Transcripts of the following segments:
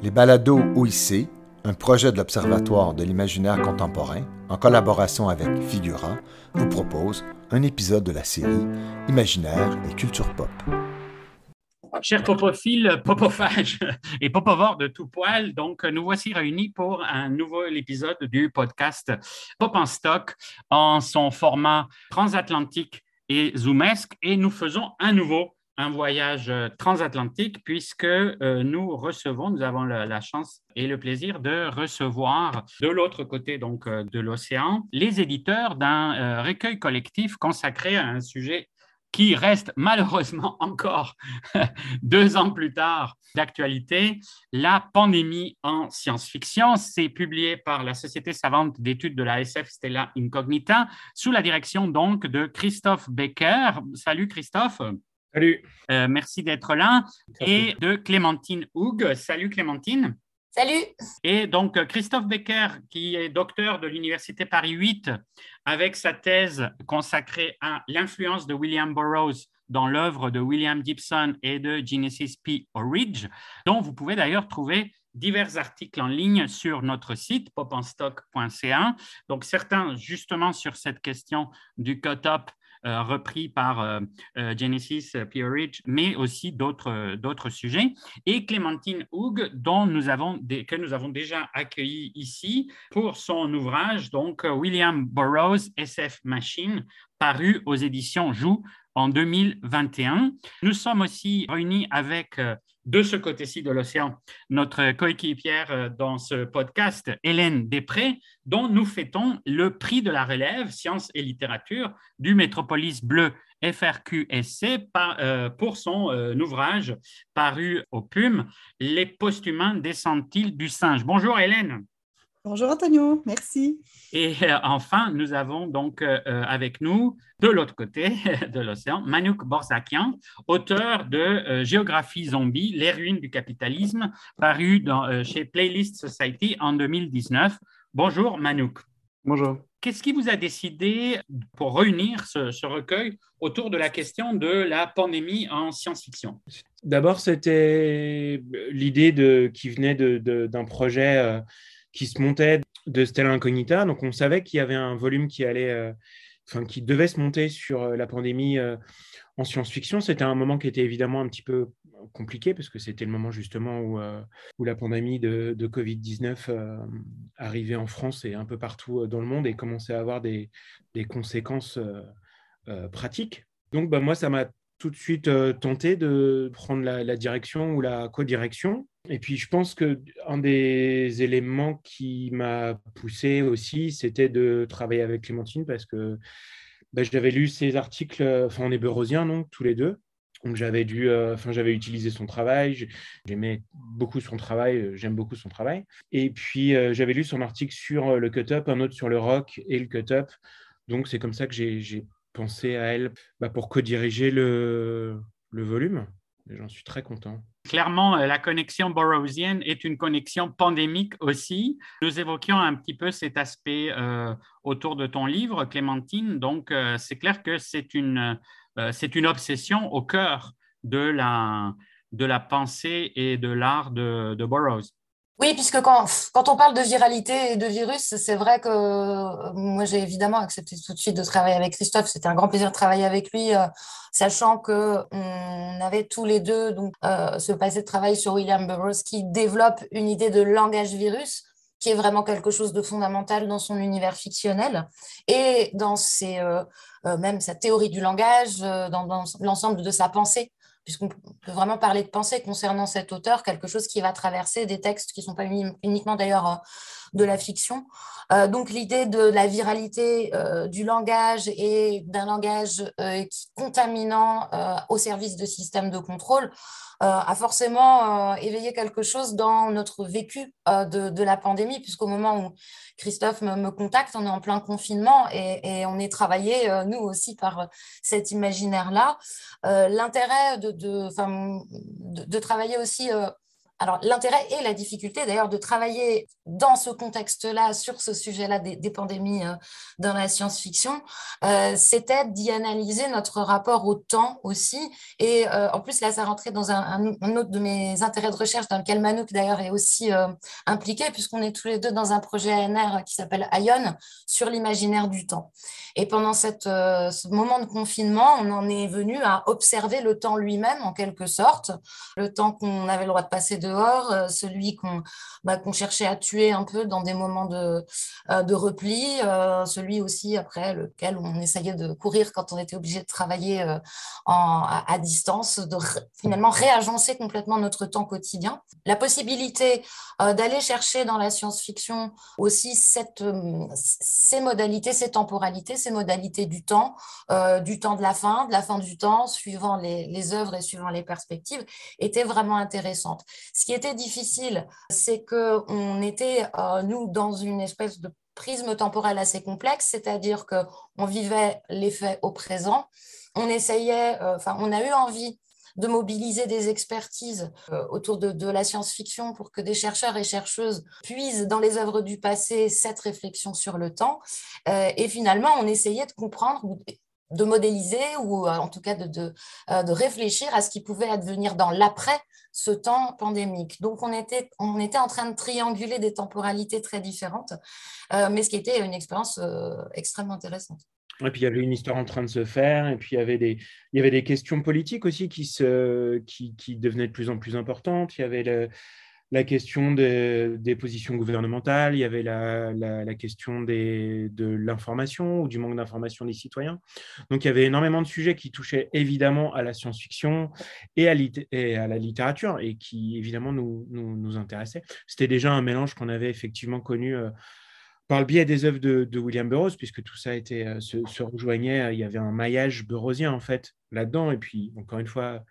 Les balados OIC, un projet de l'Observatoire de l'imaginaire contemporain, en collaboration avec Figura, vous propose un épisode de la série Imaginaire et culture pop. Chers popophiles, popophages et popovores de tout poil, donc nous voici réunis pour un nouvel épisode du podcast Pop en stock en son format transatlantique et zoomesque et nous faisons un nouveau un voyage euh, transatlantique puisque euh, nous recevons, nous avons la, chance et le plaisir de recevoir de l'autre côté donc euh, de l'océan les éditeurs d'un recueil collectif consacré à un sujet qui reste malheureusement encore deux ans plus tard d'actualité, la pandémie en science-fiction. C'est publié par la Société savante d'études de la SF Stella Incognita, sous la direction donc de Christophe Becker. Salut Christophe. Salut. Euh, merci d'être là. Et de Clémentine Houg. Salut Clémentine. Salut. Et donc Christophe Becker, qui est docteur de l'Université Paris 8, avec sa thèse consacrée à l'influence de William Burroughs dans l'œuvre de William Gibson et de Genesis P. Orridge, dont vous pouvez d'ailleurs trouver divers articles en ligne sur notre site popenstock.ca. Donc certains justement sur cette question du cut-up euh, repris par euh, euh, Genesis Peerage, mais aussi d'autres sujets. Et Clémentine Houg, dont nous avons que nous avons déjà accueilli ici pour son ouvrage, donc William Burroughs, SF Machine, paru aux éditions Joux en 2021. Nous sommes aussi réunis avec, euh, de ce côté-ci de l'océan, notre coéquipière euh, dans ce podcast, Hélène Després, dont nous fêtons le prix de la relève sciences et littérature du Métropolis Bleu FRQSC euh, pour son ouvrage paru au PUM, Les post-humains descendent-ils du singe Bonjour Hélène. Bonjour Antonio, merci. Et euh, enfin, nous avons donc euh, euh, avec nous, de l'autre côté de l'océan, Manouk Borzakian, auteur de Géographie zombie, les ruines du capitalisme, paru dans, chez Playlist Society en 2019. Bonjour Manouk. Bonjour. Qu'est-ce qui vous a décidé pour réunir ce, recueil autour de la question de la pandémie en science-fiction? D'abord, c'était l'idée qui venait d'un projet qui se montait de Stella Incognita. Donc, on savait qu'il y avait un volume qui allait, euh, enfin, qui devait se monter sur euh, la pandémie euh, en science-fiction. C'était un moment qui était évidemment un petit peu compliqué parce que c'était le moment justement où, où la pandémie de, Covid-19 arrivait en France et un peu partout dans le monde et commençait à avoir des, des conséquences pratiques. Donc, bah, moi, ça m'a tout de suite tenté de prendre la, la direction ou la co-direction et puis, je pense qu'un des éléments qui m'a poussé aussi, c'était de travailler avec Clémentine parce que bah, j'avais lu ses articles, enfin, on est beurosiens, non, tous les deux. Donc, j'avais dû, euh, enfin, j'avais utilisé son travail, j'aimais beaucoup son travail, euh, j'aime beaucoup son travail. Et puis, euh, j'avais lu son article sur le cut-up, un autre sur le rock et le cut-up. Donc, c'est comme ça que j'ai pensé à elle bah, pour co-diriger le volume. J'en suis très content. Clairement, euh, la connexion burroughsienne est une connexion pandémique aussi. Nous évoquions un petit peu cet aspect euh, autour de ton livre, Clémentine. Donc, euh, c'est clair que c'est une, obsession au cœur de la, pensée et de l'art de, de. Oui, puisque quand, quand on parle de viralité et de virus, c'est vrai que euh, moi j'ai évidemment accepté tout de suite de travailler avec Christophe. C'était un grand plaisir de travailler avec lui, euh, sachant que on avait tous les deux donc euh, ce passé de travail sur William Burroughs qui développe une idée de langage virus qui est vraiment quelque chose de fondamental dans son univers fictionnel et dans ses, même sa théorie du langage, dans, dans l'ensemble de sa pensée puisqu'on peut vraiment parler de pensée concernant cet auteur, quelque chose qui va traverser des textes qui ne sont pas uniquement d'ailleurs euh, de la fiction. Euh, donc l'idée de la viralité euh, du langage et d'un langage contaminant au service de systèmes de contrôle a forcément éveillé quelque chose dans notre vécu de, la pandémie, puisqu'au moment où Christophe me, contacte, on est en plein confinement et, on est travaillé, nous aussi, par cet imaginaire-là. L'intérêt de, de, de, travailler aussi alors l'intérêt et la difficulté d'ailleurs de travailler dans ce contexte-là, sur ce sujet-là des, pandémies euh, dans la science-fiction, euh, c'était d'y analyser notre rapport au temps aussi. Et euh, en plus, là, ça rentrait dans un, autre de mes intérêts de recherche, dans lequel Manouk d'ailleurs est aussi impliqué, puisqu'on est tous les deux dans un projet ANR qui s'appelle ION sur l'imaginaire du temps. Et pendant ce moment de confinement, on en est venu à observer le temps lui-même, en quelque sorte, le temps qu'on avait le droit de passer dehors, celui qu'on bah, qu'on cherchait à tuer un peu dans des moments de, euh, de repli, euh, celui aussi après lequel on essayait de courir quand on était obligé de travailler euh, à, distance, de finalement réagencer complètement notre temps quotidien. La possibilité d'aller chercher dans la science-fiction aussi cette, ces modalités, ces temporalités, ces modalités du temps, du temps de la fin, de la fin du temps, suivant les, les œuvres et suivant les perspectives, était vraiment intéressante. Ce qui était difficile, c'est qu'on était euh, nous, dans une espèce de prisme temporel assez complexe, c'est-à-dire qu'on vivait les faits au présent, on essayait, euh, on a eu envie de mobiliser des expertises euh, autour de, de la science-fiction pour que des chercheurs et chercheuses puisent dans les œuvres du passé cette réflexion sur le temps. et finalement, on essayait de comprendre de modéliser ou en tout cas de, de, de, réfléchir à ce qui pouvait advenir dans l'après ce temps pandémique. Donc, on était, on était en train de trianguler des temporalités très différentes, euh, mais ce qui était une expérience euh, extrêmement intéressante. Et puis il y avait une histoire en train de se faire, et puis il y avait des, il y avait des questions politiques aussi qui, se, qui, qui devenaient de plus en plus importantes. Il y avait la question des, positions gouvernementales, il y avait la, question de l'information ou du manque d'information des citoyens. Donc il y avait énormément de sujets qui touchaient évidemment à la science-fiction et, à la littérature et qui évidemment nous, nous, intéressaient. C'était déjà un mélange qu'on avait effectivement connu. Euh, par le biais des œuvres de, William Burroughs, puisque tout ça était, euh, se, rejoignait, il y avait un maillage burroughsien en fait là-dedans. Et puis, encore une fois,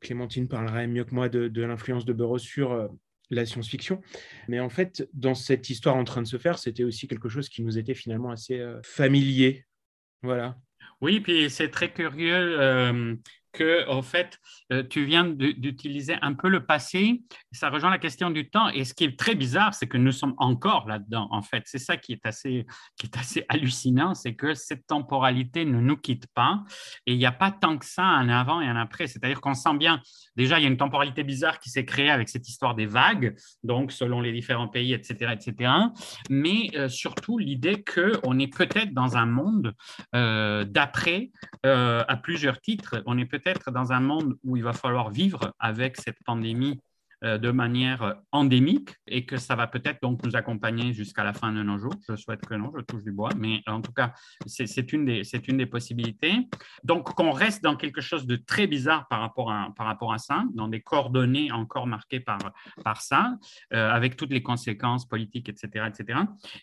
Clémentine parlerait mieux que moi de, l'influence de Burroughs sur euh, la science-fiction. Mais en fait, dans cette histoire en train de se faire, c'était aussi quelque chose qui nous était finalement assez euh, familier. Voilà. Oui, puis c'est très curieux euh, que, en fait, euh, tu viens d'utiliser un peu le passé. Ça rejoint la question du temps. Et ce qui est très bizarre, c'est que nous sommes encore là-dedans, en fait. C'est ça qui est assez, qui est assez hallucinant, c'est que cette temporalité ne nous quitte pas. Et il n'y a pas tant que ça un avant et un après. C'est-à-dire qu'on sent bien, déjà, il y a une temporalité bizarre qui s'est créée avec cette histoire des vagues, donc selon les différents pays, etc., etc. Mais euh, surtout l'idée qu'on est peut-être dans un monde euh, d'après à plusieurs titres. On est peut être dans un monde où il va falloir vivre avec cette pandémie euh, de manière endémique et que ça va peut-être donc nous accompagner jusqu'à la fin de nos jours. Je souhaite que non, je touche du bois, mais en tout cas, c'est une, des, une des possibilités. Donc, qu'on reste dans quelque chose de très bizarre par rapport à, par rapport à ça, dans des coordonnées encore marquées par, par ça, euh, avec toutes les conséquences politiques, etc., etc.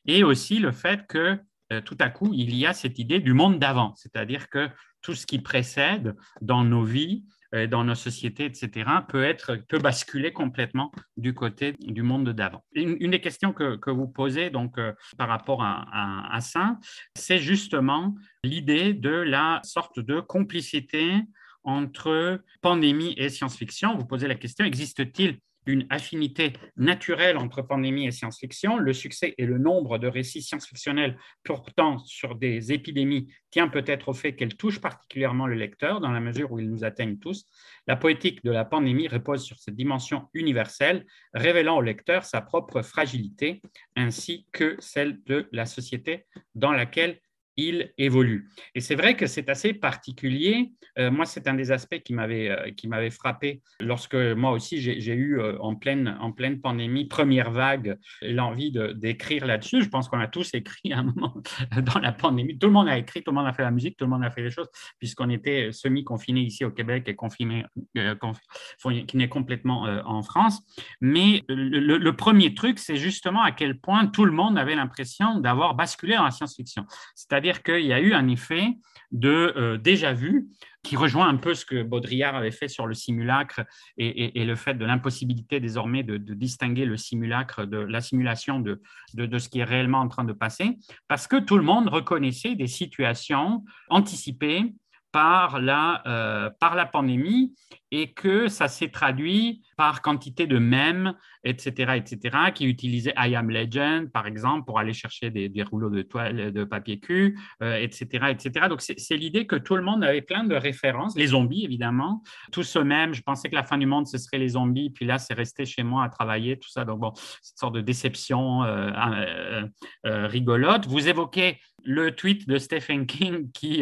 Et aussi le fait que euh, tout à coup, il y a cette idée du monde d'avant, c'est-à-dire que tout ce qui précède dans nos vies, euh, dans nos sociétés, etc., peut, être, peut basculer complètement du côté du monde d'avant. Une, des questions que, vous posez donc, euh, par rapport à, à ça, c'est justement l'idée de la sorte de complicité entre pandémie et science-fiction. Vous posez la question, existe-t-il une affinité naturelle entre pandémie et science-fiction. Le succès et le nombre de récits science-fictionnels portant sur des épidémies tient peut-être au fait qu'elles touchent particulièrement le lecteur dans la mesure où ils nous atteignent tous. La poétique de la pandémie repose sur cette dimension universelle, révélant au lecteur sa propre fragilité ainsi que celle de la société dans laquelle il évolue. Et c'est vrai que c'est assez particulier. Euh, moi, c'est un des aspects qui m'avait euh, frappé lorsque moi aussi j'ai eu euh, en pleine en pleine pandémie première vague l'envie d'écrire là-dessus. Je pense qu'on a tous écrit à un moment dans la pandémie. Tout le monde a écrit, tout le monde a fait la musique, tout le monde a fait les choses puisqu'on était semi confiné ici au Québec et confiné confiné complètement en France. Mais le, le premier truc, c'est justement à quel point tout le monde avait l'impression d'avoir basculé dans la science-fiction. C'est-à-dire qu'il y a eu un effet de euh, déjà vu qui rejoint un peu ce que Baudrillard avait fait sur le simulacre et, le fait de l'impossibilité désormais de, distinguer le simulacre de la simulation de, de, ce qui est réellement en train de passer, parce que tout le monde reconnaissait des situations anticipées par la, euh, par la pandémie et que ça s'est traduit par quantité de mèmes, etc., etc., qui utilisaient I Am Legend, par exemple, pour aller chercher des, rouleaux de toile, de papier cul, etc., euh, etc. Donc, c'est l'idée que tout le monde avait plein de références, les zombies, évidemment, tout ce même, je pensais que la fin du monde, ce serait les zombies, puis là, c'est resté chez moi à travailler, tout ça. Donc, bon, cette sorte de déception euh, euh, rigolote. Vous évoquez le tweet de Stephen King qui,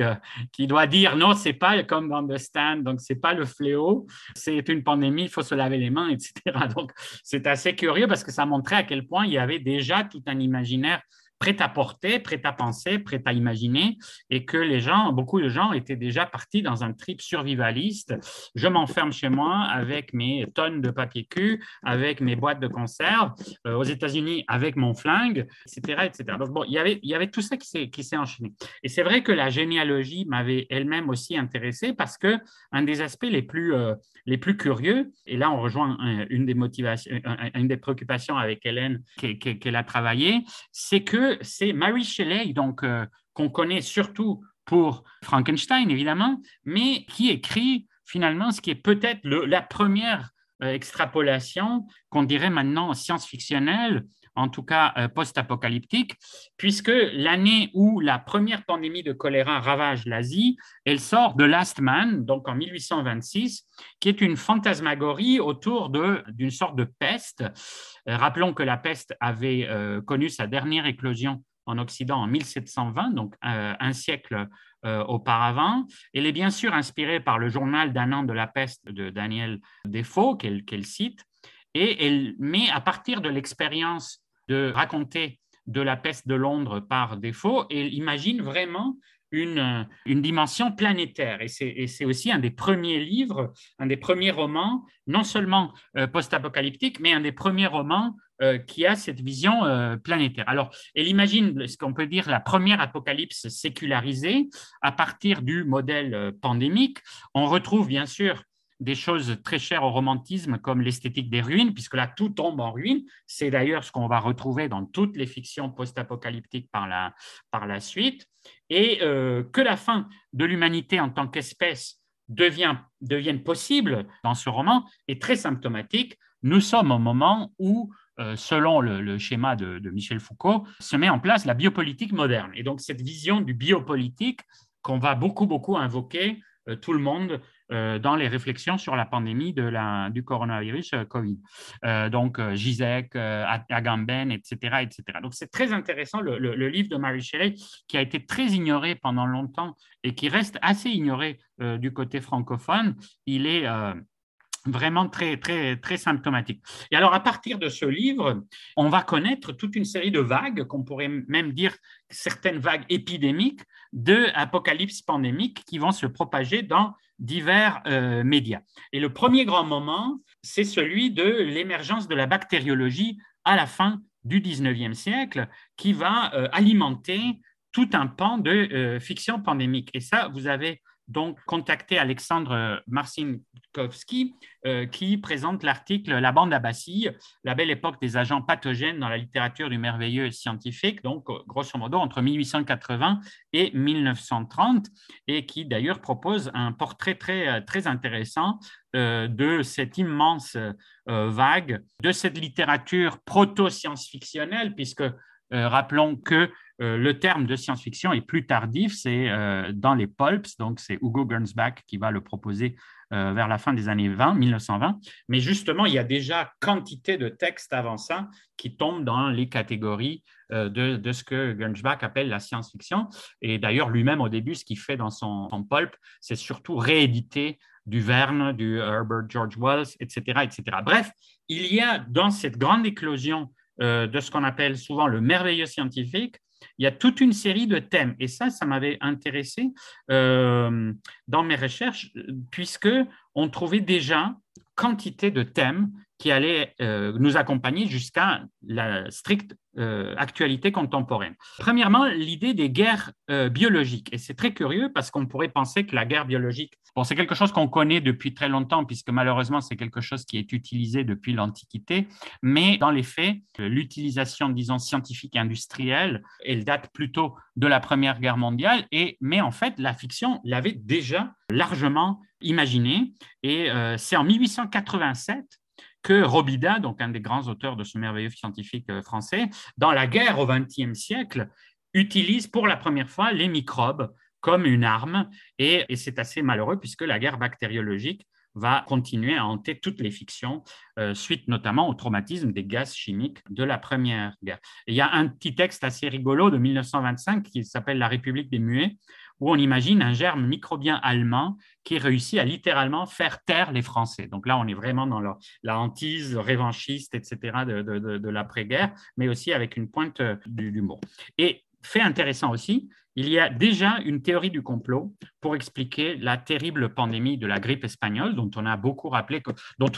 qui doit dire non, c'est pas comme dans The Stand, donc c'est pas le fléau, c'est une pandémie, il faut se laver les etc. Donc c'est assez curieux parce que ça montrait à quel point il y avait déjà tout un imaginaire prêt à porter, prêt à penser, prêt à imaginer, et que les gens, beaucoup de gens étaient déjà partis dans un trip survivaliste. Je m'enferme chez moi avec mes tonnes de papier cul, avec mes boîtes de conserve, euh, aux États-Unis avec mon flingue, etc., etc. Donc bon, il y avait, tout ça qui s'est, qui s'est enchaîné. Et c'est vrai que la généalogie m'avait elle-même aussi intéressé parce que un des aspects les plus, euh, les plus curieux, et là on rejoint une des motivations, une des préoccupations avec Hélène qu'elle a travaillé, c'est que c'est Mary Shelley, donc euh, qu'on connaît surtout pour Frankenstein, évidemment, mais qui écrit finalement ce qui est peut-être la première euh, extrapolation qu'on dirait maintenant science-fictionnelle en tout cas euh, post-apocalyptique, puisque l'année où la première pandémie de choléra ravage l'Asie, elle sort de Last Man, donc en 1826, qui est une fantasmagorie autour d'une sorte de peste. Euh, rappelons que la peste avait euh, connu sa dernière éclosion en Occident en 1720, donc un siècle auparavant. Elle est bien sûr inspirée par le journal d'un an de la peste de Daniel Defoe, qu'elle cite, et elle met à partir de l'expérience de raconter de la peste de Londres par défaut et imagine vraiment une, une dimension planétaire. Et c'est aussi un des premiers livres, un des premiers romans, non seulement euh, post-apocalyptique, mais un des premiers romans euh, qui a cette vision euh, planétaire. Alors, elle imagine ce qu'on peut dire la première apocalypse sécularisée à partir du modèle pandémique. On retrouve bien sûr des choses très chères au romantisme comme l'esthétique des ruines, puisque là, tout tombe en ruine. C'est d'ailleurs ce qu'on va retrouver dans toutes les fictions post-apocalyptiques par la, par la suite. Et euh, que la fin de l'humanité en tant qu'espèce devient, devienne possible dans ce roman est très symptomatique. Nous sommes au moment où euh, selon le, schéma de, Michel Foucault, se met en place la biopolitique moderne. Et donc cette vision du biopolitique qu'on va beaucoup, beaucoup invoquer euh, tout le monde dans les réflexions sur la pandémie du coronavirus euh, Covid. donc, Gisek, Agamben, etc., etc. Donc, c'est très intéressant le, livre de Mary Shelley qui a été très ignoré pendant longtemps et qui reste assez ignoré du côté francophone. Il est vraiment très, très, très symptomatique. Et alors, à partir de ce livre, on va connaître toute une série de vagues, qu'on pourrait même dire certaines vagues épidémiques de apocalypse pandémique qui vont se propager dans divers euh, médias. Et le premier grand moment, c'est celui de l'émergence de la bactériologie à la fin du 19e siècle, qui va euh, alimenter tout un pan de euh, fiction pandémique. Et ça, vous avez donc contacté Alexandre Marcinkovski, euh, qui présente l'article La bande à Bastille, la belle époque des agents pathogènes dans la littérature du merveilleux scientifique, donc grosso modo entre 1880 et 1930, et qui d'ailleurs propose un portrait très, très intéressant euh, de cette immense euh, vague, de cette littérature proto-science-fictionnelle, puisque rappelons que euh, le terme de science-fiction est plus tardif, c'est euh, dans les pulps, donc c'est Hugo Gernsback qui va le proposer euh, vers la fin des années 20, 1920. Mais justement, il y a déjà quantité de textes avant ça qui tombent dans les catégories de, ce que Gernsback appelle la science-fiction. Et d'ailleurs, lui-même, au début, ce qu'il fait dans son, pulp, c'est surtout rééditer du Verne, du Herbert George Wells, etc., etc. Bref, il y a dans cette grande éclosion de ce qu'on appelle souvent le merveilleux scientifique, il y a toute une série de thèmes. Et ça, ça m'avait intéressé euh, dans mes recherches, puisque on trouvait déjà quantité de thèmes qui allaient euh, nous accompagner jusqu'à la stricte euh, actualité contemporaine. Premièrement, l'idée des guerres euh, biologiques. Et c'est très curieux parce qu'on pourrait penser que la guerre biologique, bon, c'est quelque chose qu'on connaît depuis très longtemps, puisque malheureusement, c'est quelque chose qui est utilisé depuis l'Antiquité. Mais dans les faits, l'utilisation, disons, scientifique et industrielle, elle date plutôt de la Première Guerre mondiale. Et, mais en fait, la fiction l'avait déjà largement imaginé. Et c'est en 1887 que Robida, donc un des grands auteurs de ce merveilleux scientifique français, dans la guerre au XXe siècle, utilise pour la première fois les microbes comme une arme, et, c'est assez malheureux puisque la guerre bactériologique va continuer à hanter toutes les fictions, euh, suite notamment au traumatisme des gaz chimiques de la Première Guerre. il y a un petit texte assez rigolo de 1925 qui s'appelle La République des Muets, où on imagine un germe microbien allemand qui réussit à littéralement faire taire les Français. Donc là, on est vraiment dans la, hantise revanchiste, etc., de, de l'après-guerre, mais aussi avec une pointe d'humour. Et fait intéressant aussi, il y a déjà une théorie du complot pour expliquer la terrible pandémie de la grippe espagnole, dont on a beaucoup rappelé, dont,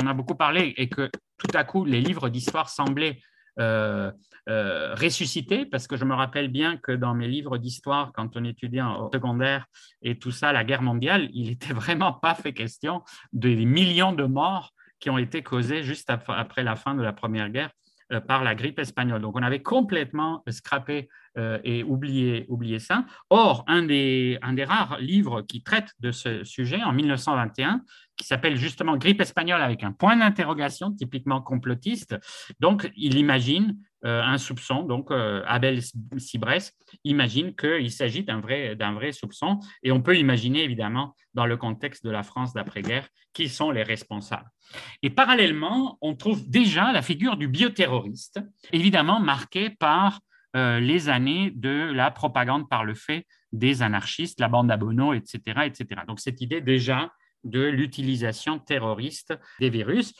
on a beaucoup parlé, et que tout à coup les livres d'histoire semblaient euh, euh, ressusciter, parce que je me rappelle bien que dans mes livres d'histoire, quand on étudiait en secondaire et tout ça, la guerre mondiale, il n'était vraiment pas fait question des millions de morts qui ont été causés juste après la fin de la Première Guerre euh, par la grippe espagnole. Donc, on avait complètement scrappé euh, et oublié, oublié ça. Or, un des, un des rares livres qui traite de ce sujet, en 1921, qui s'appelle justement Grippe espagnole avec un point d'interrogation typiquement complotiste, donc il imagine euh, un soupçon. Donc, Abel Cibrès imagine qu'il s'agit d'un vrai, soupçon. Et on peut imaginer, évidemment, dans le contexte de la France d'après-guerre, qui sont les responsables. Et parallèlement, on trouve déjà la figure du bioterroriste, évidemment marquée par euh, les années de la propagande par le fait des anarchistes, la bande à etc., etc. Donc cette idée déjà de l'utilisation terroriste des virus.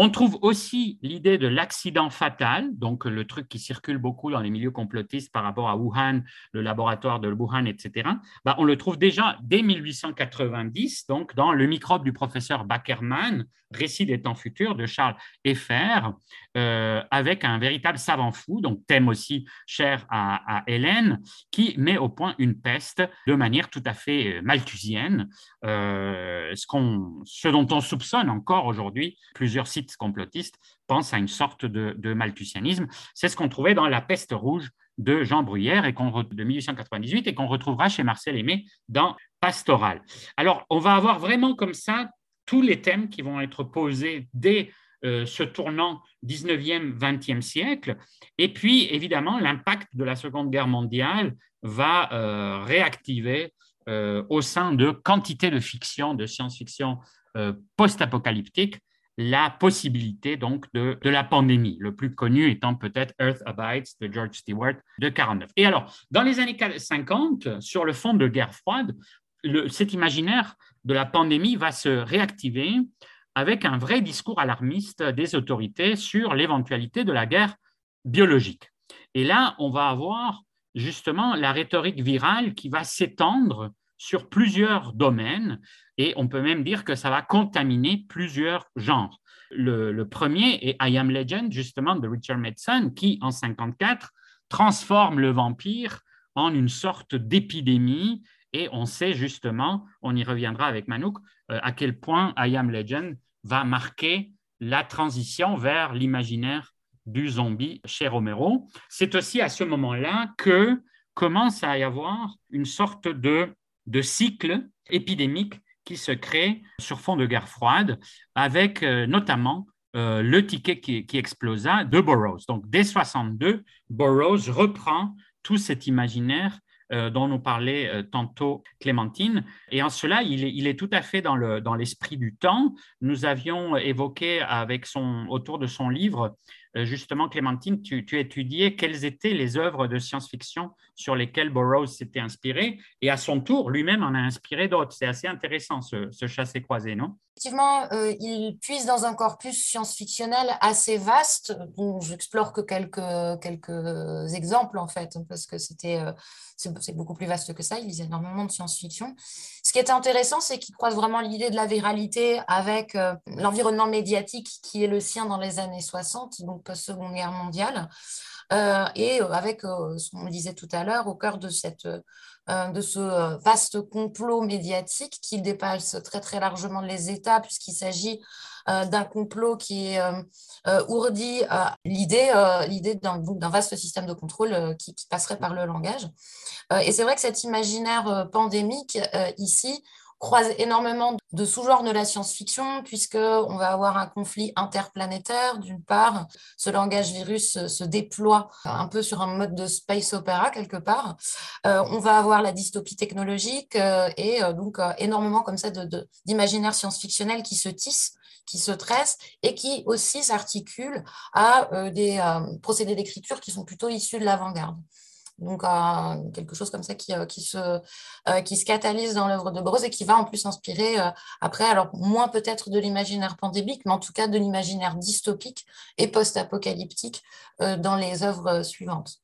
On trouve aussi l'idée de l'accident fatal, donc le truc qui circule beaucoup dans les milieux complotistes par rapport à Wuhan, le laboratoire de Wuhan, etc. Bah, on le trouve déjà dès 1890, donc dans Le microbe du professeur Backerman, Récit des temps futurs de Charles Effer, euh, avec un véritable savant fou, donc thème aussi cher à, Hélène, qui met au point une peste de manière tout à fait euh, malthusienne, euh, ce, ce dont on soupçonne encore aujourd'hui plusieurs sites complotistes pensent à une sorte de, de malthusianisme. C'est ce qu'on trouvait dans La peste rouge de Jean Bruyère et de 1898 et qu'on retrouvera chez Marcel Aimé dans Pastoral. Alors, on va avoir vraiment comme ça tous les thèmes qui vont être posés dès euh, ce tournant 19e, 20e siècle. Et puis, évidemment, l'impact de la Seconde Guerre mondiale va euh, réactiver euh, au sein de quantité de fiction, de science-fiction post-apocalyptique, la possibilité donc de, la pandémie, le plus connu étant peut-être Earth Abides de George Stewart de 49. Et alors, dans les années 50, sur le fond de guerre froide, cet imaginaire de la pandémie va se réactiver avec un vrai discours alarmiste des autorités sur l'éventualité de la guerre biologique. Et là, on va avoir justement la rhétorique virale qui va s'étendre sur plusieurs domaines et on peut même dire que ça va contaminer plusieurs genres. Le, premier est I Am Legend, justement, de Richard Madsen, qui, en 54, transforme le vampire en une sorte d'épidémie. Et on sait justement, on y reviendra avec Manouk, euh, à quel point I Am Legend va marquer la transition vers l'imaginaire du zombie chez Romero. C'est aussi à ce moment-là que commence à y avoir une sorte de de cycles épidémiques qui se créent sur fond de guerre froide, avec euh, notamment euh, le ticket qui, explosa de Burroughs. Donc, dès 62, Burroughs reprend tout cet imaginaire euh, dont nous parlait tantôt Clémentine. Et en cela, il est, tout à fait dans l'esprit du temps. Nous avions évoqué avec son, autour de son livre justement, Clémentine, tu, tu, étudiais quelles étaient les œuvres de science-fiction sur lesquelles Burroughs s'était inspiré, et à son tour, lui-même en a inspiré d'autres. C'est assez intéressant ce, ce chassé-croisé, non? Effectivement, euh, il puise dans un corpus science-fictionnel assez vaste, dont j'explore que quelques, quelques exemples, en fait, parce que c'était, euh, c'est beaucoup plus vaste que ça. Il lisait énormément de science-fiction. Ce qui était intéressant, c'est qu'il croise vraiment l'idée de la viralité avec l'environnement médiatique qui est le sien dans les années 60, donc post-seconde guerre mondiale. Euh, et euh, avec, euh, ce qu'on disait tout à l'heure, au cœur de, cette, de ce vaste complot médiatique qui dépasse très très largement les États, puisqu'il s'agit d'un complot qui est ourdi l'idée l'idée d'un vaste système de contrôle qui, qui, passerait par le langage. et c'est vrai que cet imaginaire pandémique, ici, croise énormément de sous-genres de la science-fiction, puisqu'on va avoir un conflit interplanétaire, d'une part. Ce langage virus se déploie un peu sur un mode de space opéra, quelque part. Euh, on va avoir la dystopie technologique euh, et euh, donc énormément comme ça d'imaginaire science-fictionnel qui se tisse qui se tresse et qui aussi s'articule à des procédés d'écriture qui sont plutôt issus de l'avant-garde. Donc, quelque chose comme ça qui, euh, euh, qui se catalyse dans l'œuvre de Burroughs et qui va en plus inspirer euh, après, alors moins peut-être de l'imaginaire pandémique, mais en tout cas de l'imaginaire dystopique et post-apocalyptique dans les œuvres suivantes.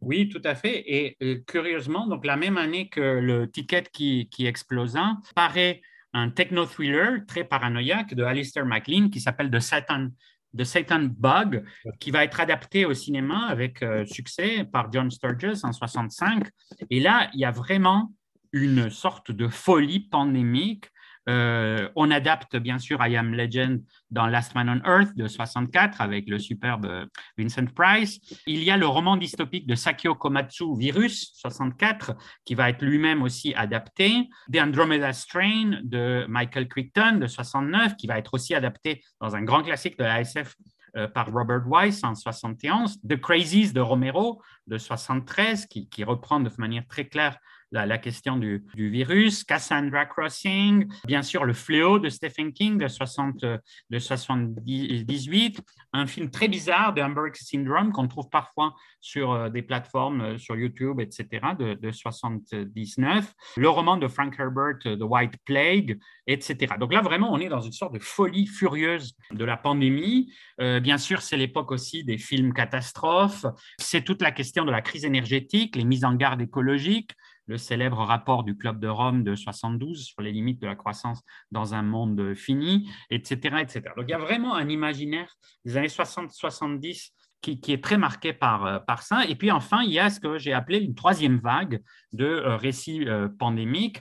Oui, tout à fait. Et curieusement, donc la même année que le ticket qui, qui explosa, paraît un techno-thriller très paranoïaque de Alistair MacLean qui s'appelle The Satan de Satan Bug, qui va être adapté au cinéma avec euh, succès par John Sturges en 65. Et là, il y a vraiment une sorte de folie pandémique euh, on adapte bien sûr I Am Legend dans Last Man on Earth de 64 avec le superbe Vincent Price. Il y a le roman dystopique de Sakio Komatsu, Virus 64, qui va être lui-même aussi adapté. The Andromeda Strain de Michael Crichton de 69, qui va être aussi adapté dans un grand classique de la SF euh, par Robert Weiss en 71, The Crazies de Romero de 73, qui, qui reprend de manière très claire la, question du, virus, Cassandra Crossing, bien sûr Le Fléau de Stephen King de, 60, de 78, un film très bizarre de Hamburg Syndrome qu'on trouve parfois sur euh, des plateformes, euh, sur YouTube, etc., de, de 79, le roman de Frank Herbert, The White Plague, etc. Donc là, vraiment, on est dans une sorte de folie furieuse de la pandémie. Euh, bien sûr, c'est l'époque aussi des films catastrophes. C'est toute la question de la crise énergétique, les mises en garde écologiques, le célèbre rapport du Club de Rome de 72 sur les limites de la croissance dans un monde fini, etc. etc. Donc il y a vraiment un imaginaire des années 60-70 qui, est très marqué par, euh, par ça. Et puis enfin, il y a ce que j'ai appelé une troisième vague de euh, récits euh, pandémiques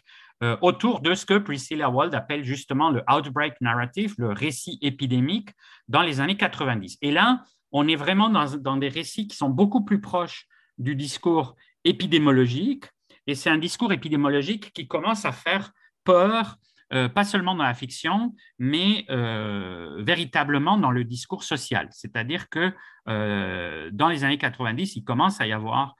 autour de ce que Priscilla Wald appelle justement le outbreak narrative, le récit épidémique dans les années 90. Et là, on est vraiment dans, dans des récits qui sont beaucoup plus proches du discours épidémiologique, et c'est un discours épidémiologique qui commence à faire peur, euh, pas seulement dans la fiction, mais euh, véritablement dans le discours social. C'est-à-dire que euh, dans les années 90, il commence à y avoir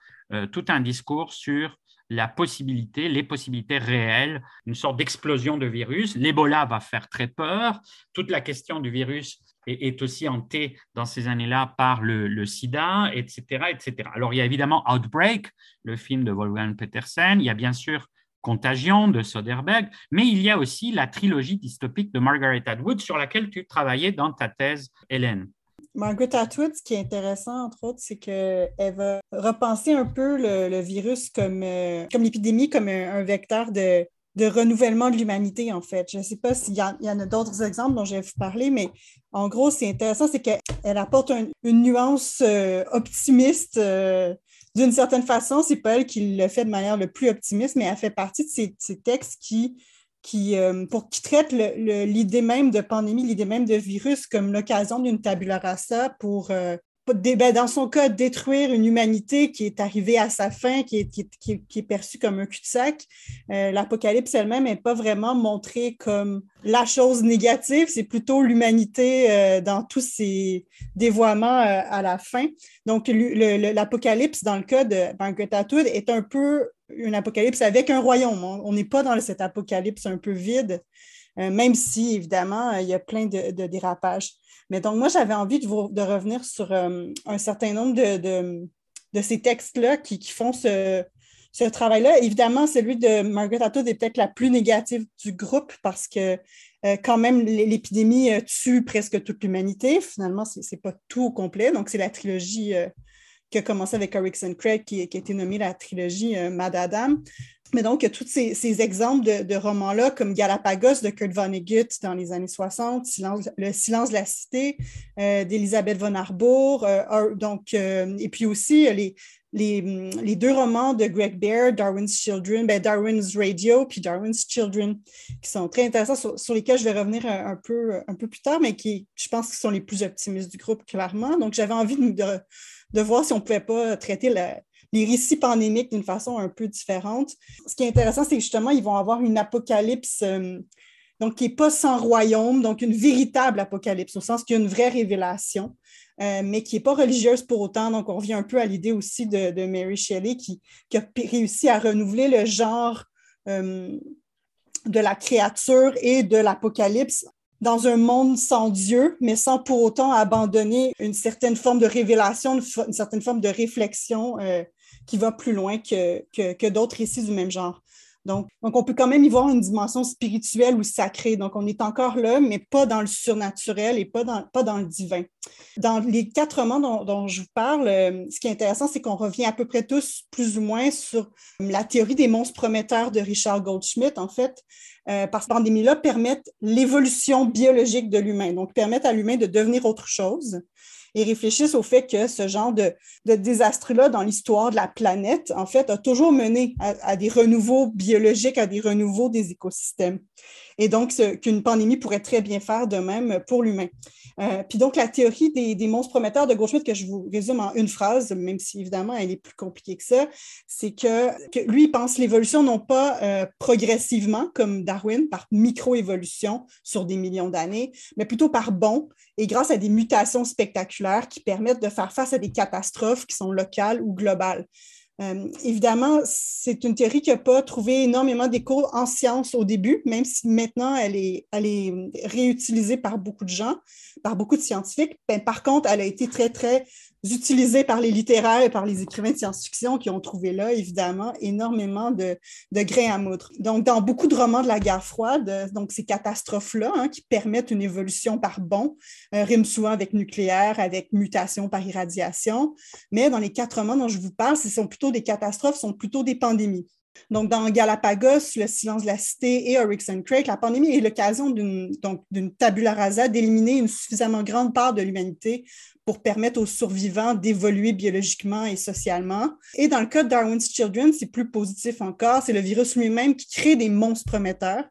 tout un discours sur la possibilité, les possibilités réelles, une sorte d'explosion de virus. L'Ebola va faire très peur. Toute la question du virus est, aussi hantée dans ces années-là par le, sida, etc., etc. Alors, il y a évidemment Outbreak, le film de Wolfgang Petersen. Il y a bien sûr Contagion de Soderbergh, mais il y a aussi la trilogie dystopique de Margaret Atwood sur laquelle tu travaillais dans ta thèse, Hélène. Margaret Atwood, ce qui est intéressant, entre autres, c'est qu'elle va repenser un peu le, virus comme, euh, comme l'épidémie, comme un, vecteur de, de renouvellement de l'humanité, en fait. Je ne sais pas s'il y, en a d'autres exemples dont je vais vous parler, mais en gros, c'est intéressant, c'est qu'elle apporte une nuance euh, optimiste. Euh, d'une certaine façon, c'est pas elle qui le fait de manière le plus optimiste, mais elle fait partie de ces, textes qui, qui, euh, pour, qui traitent l'idée même de pandémie, l'idée même de virus comme l'occasion d'une tabula rasa pour ben, dans son cas, détruire une humanité qui est arrivée à sa fin, qui est, qui, est perçue comme un cul-de-sac. Euh, l'apocalypse elle-même n'est pas vraiment montrée comme la chose négative, c'est plutôt l'humanité euh, dans tous ses dévoiements euh, à la fin. Donc, l'apocalypse, dans le cas de Margaret Atwood, est un peu une apocalypse avec un royaume. On n'est pas dans cet apocalypse un peu vide, même si, évidemment, il y a plein de, dérapages. Mais donc, moi, j'avais envie de, revenir sur euh, un certain nombre de, ces textes-là qui, font ce, travail-là. Évidemment, celui de Margaret Atwood est peut-être la plus négative du groupe parce que euh, quand même, l'épidémie euh, tue presque toute l'humanité. Finalement, ce n'est pas tout au complet. Donc, c'est la trilogie qui a commencé avec Erickson Craig, qui, a été nommée la trilogie Mad Adam. Mais donc, tous ces, exemples de, romans-là, comme Galapagos de Kurt Vonnegut dans les années 60, Le silence de la cité euh, d'Elisabeth von Arbour, euh, donc, euh, et puis aussi les, les, deux romans de Greg Bear, Darwin's Children, ben, Darwin's Radio, puis Darwin's Children, qui sont très intéressants, sur, lesquels je vais revenir un, peu, un peu plus tard, mais qui, je pense, qui sont les plus optimistes du groupe, clairement. Donc, j'avais envie de, de, voir si on ne pouvait pas traiter la les récits pandémiques d'une façon un peu différente. Ce qui est intéressant, c'est justement, ils vont avoir une apocalypse euh, donc qui n'est pas sans royaume, donc une véritable apocalypse, au sens qu'il y a une vraie révélation, euh, mais qui n'est pas religieuse pour autant. Donc, on revient un peu à l'idée aussi de, Mary Shelley qui, a réussi à renouveler le genre euh, de la créature et de l'apocalypse dans un monde sans Dieu, mais sans pour autant abandonner une certaine forme de révélation, une, certaine forme de réflexion qui va plus loin que, que d'autres récits du même genre. Donc, on peut quand même y voir une dimension spirituelle ou sacrée. Donc, on est encore là, mais pas dans le surnaturel et pas dans, pas dans le divin. Dans les quatre romans dont, je vous parle, euh, ce qui est intéressant, c'est qu'on revient à peu près tous plus ou moins sur la théorie des monstres prometteurs de Richard Goldschmidt, en fait, euh, parce que pandémie-là permettent l'évolution biologique de l'humain, donc permettent à l'humain de devenir autre chose et réfléchissent au fait que ce genre de, désastre-là dans l'histoire de la planète, en fait, a toujours mené à, des renouveaux biologiques, à des renouveaux des écosystèmes. Et donc, qu'une pandémie pourrait très bien faire de même pour l'humain. Euh, puis donc, la théorie des, monstres prometteurs de Goldschmidt, que je vous résume en une phrase, même si évidemment elle est plus compliquée que ça, c'est que, lui, il pense l'évolution non pas euh, progressivement, comme Darwin, par micro-évolution sur des millions d'années, mais plutôt par bond et grâce à des mutations spectaculaires qui permettent de faire face à des catastrophes qui sont locales ou globales. Euh, évidemment, c'est une théorie qui n'a pas trouvé énormément d'écho en sciences au début, même si maintenant elle est, elle est réutilisée par beaucoup de gens, par beaucoup de scientifiques. Ben, par contre, elle a été très, très utilisés par les littéraires et par les écrivains de science-fiction qui ont trouvé là, évidemment, énormément de, grains à moudre. Donc, dans beaucoup de romans de la guerre froide, donc ces catastrophes-là hein, qui permettent une évolution par bond, euh, riment souvent avec nucléaire, avec mutation par irradiation. Mais dans les quatre romans dont je vous parle, ce sont plutôt des catastrophes, sont plutôt des pandémies. Donc, dans Galapagos, Le silence de la cité et Oryx Crake, la pandémie est l'occasion d'une tabula rasa d'éliminer une suffisamment grande part de l'humanité pour permettre aux survivants d'évoluer biologiquement et socialement. Et dans le cas de Darwin's Children, c'est plus positif encore. C'est le virus lui-même qui crée des monstres prometteurs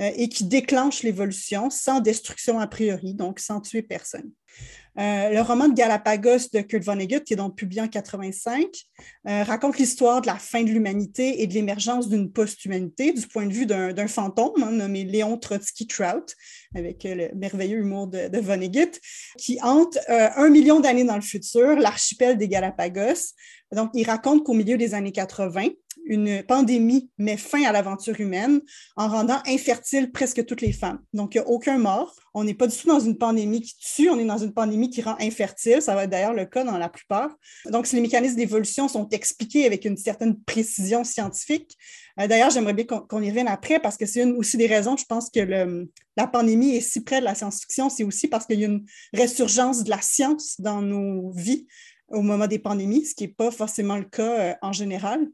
euh, et qui déclenche l'évolution sans destruction a priori, donc sans tuer personne. Euh, le roman de Galapagos de Kurt Vonnegut, qui est donc publié en 85, euh, raconte l'histoire de la fin de l'humanité et de l'émergence d'une post-humanité du point de vue d'un fantôme hein, nommé Léon Trotsky Trout, avec euh, le merveilleux humour de, de Vonnegut, qui hante un million d'années dans le futur l'archipel des Galapagos. Donc, il raconte qu'au milieu des années 80, une pandémie met fin à l'aventure humaine en rendant infertiles presque toutes les femmes. Donc, il n'y a aucun mort. On n'est pas du tout dans une pandémie qui tue, on est dans une pandémie qui rend infertile. Ça va être d'ailleurs le cas dans la plupart. Donc, si les mécanismes d'évolution sont expliqués avec une certaine précision scientifique, euh, d'ailleurs, j'aimerais bien qu'on y revienne après parce que c'est une aussi des raisons, je pense que la pandémie est si près de la science-fiction, c'est aussi parce qu'il y a une résurgence de la science dans nos vies au moment des pandémies, ce qui n'est pas forcément le cas euh, en général.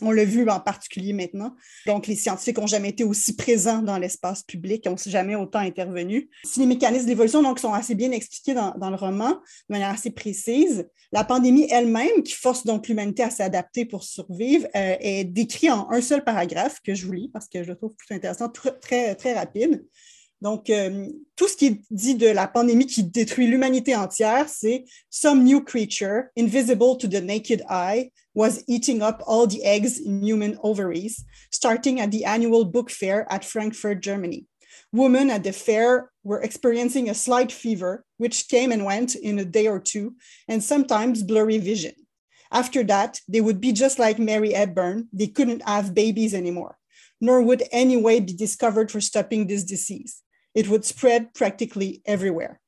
On l'a vu en particulier maintenant. Donc, les scientifiques n'ont jamais été aussi présents dans l'espace public, n'ont jamais autant intervenu. Si les mécanismes d'évolution donc, sont assez bien expliqués dans, le roman, de manière assez précise, la pandémie elle-même, qui force donc l'humanité à s'adapter pour survivre, euh, est décrite en un seul paragraphe que je vous lis parce que je le trouve plutôt intéressant, très, très rapide. Donc, euh, tout ce qui est dit de la pandémie qui détruit l'humanité entière, c'est Some new creature, invisible to the naked eye, was eating up all the eggs in human ovaries, starting at the annual book fair at Frankfurt, Germany. Women at the fair were experiencing a slight fever, which came and went in a day or two, and sometimes blurry vision. After that, they would be just like Mary Hepburn. They couldn't have babies anymore, nor would any way be discovered for stopping this disease. It would spread practically everywhere.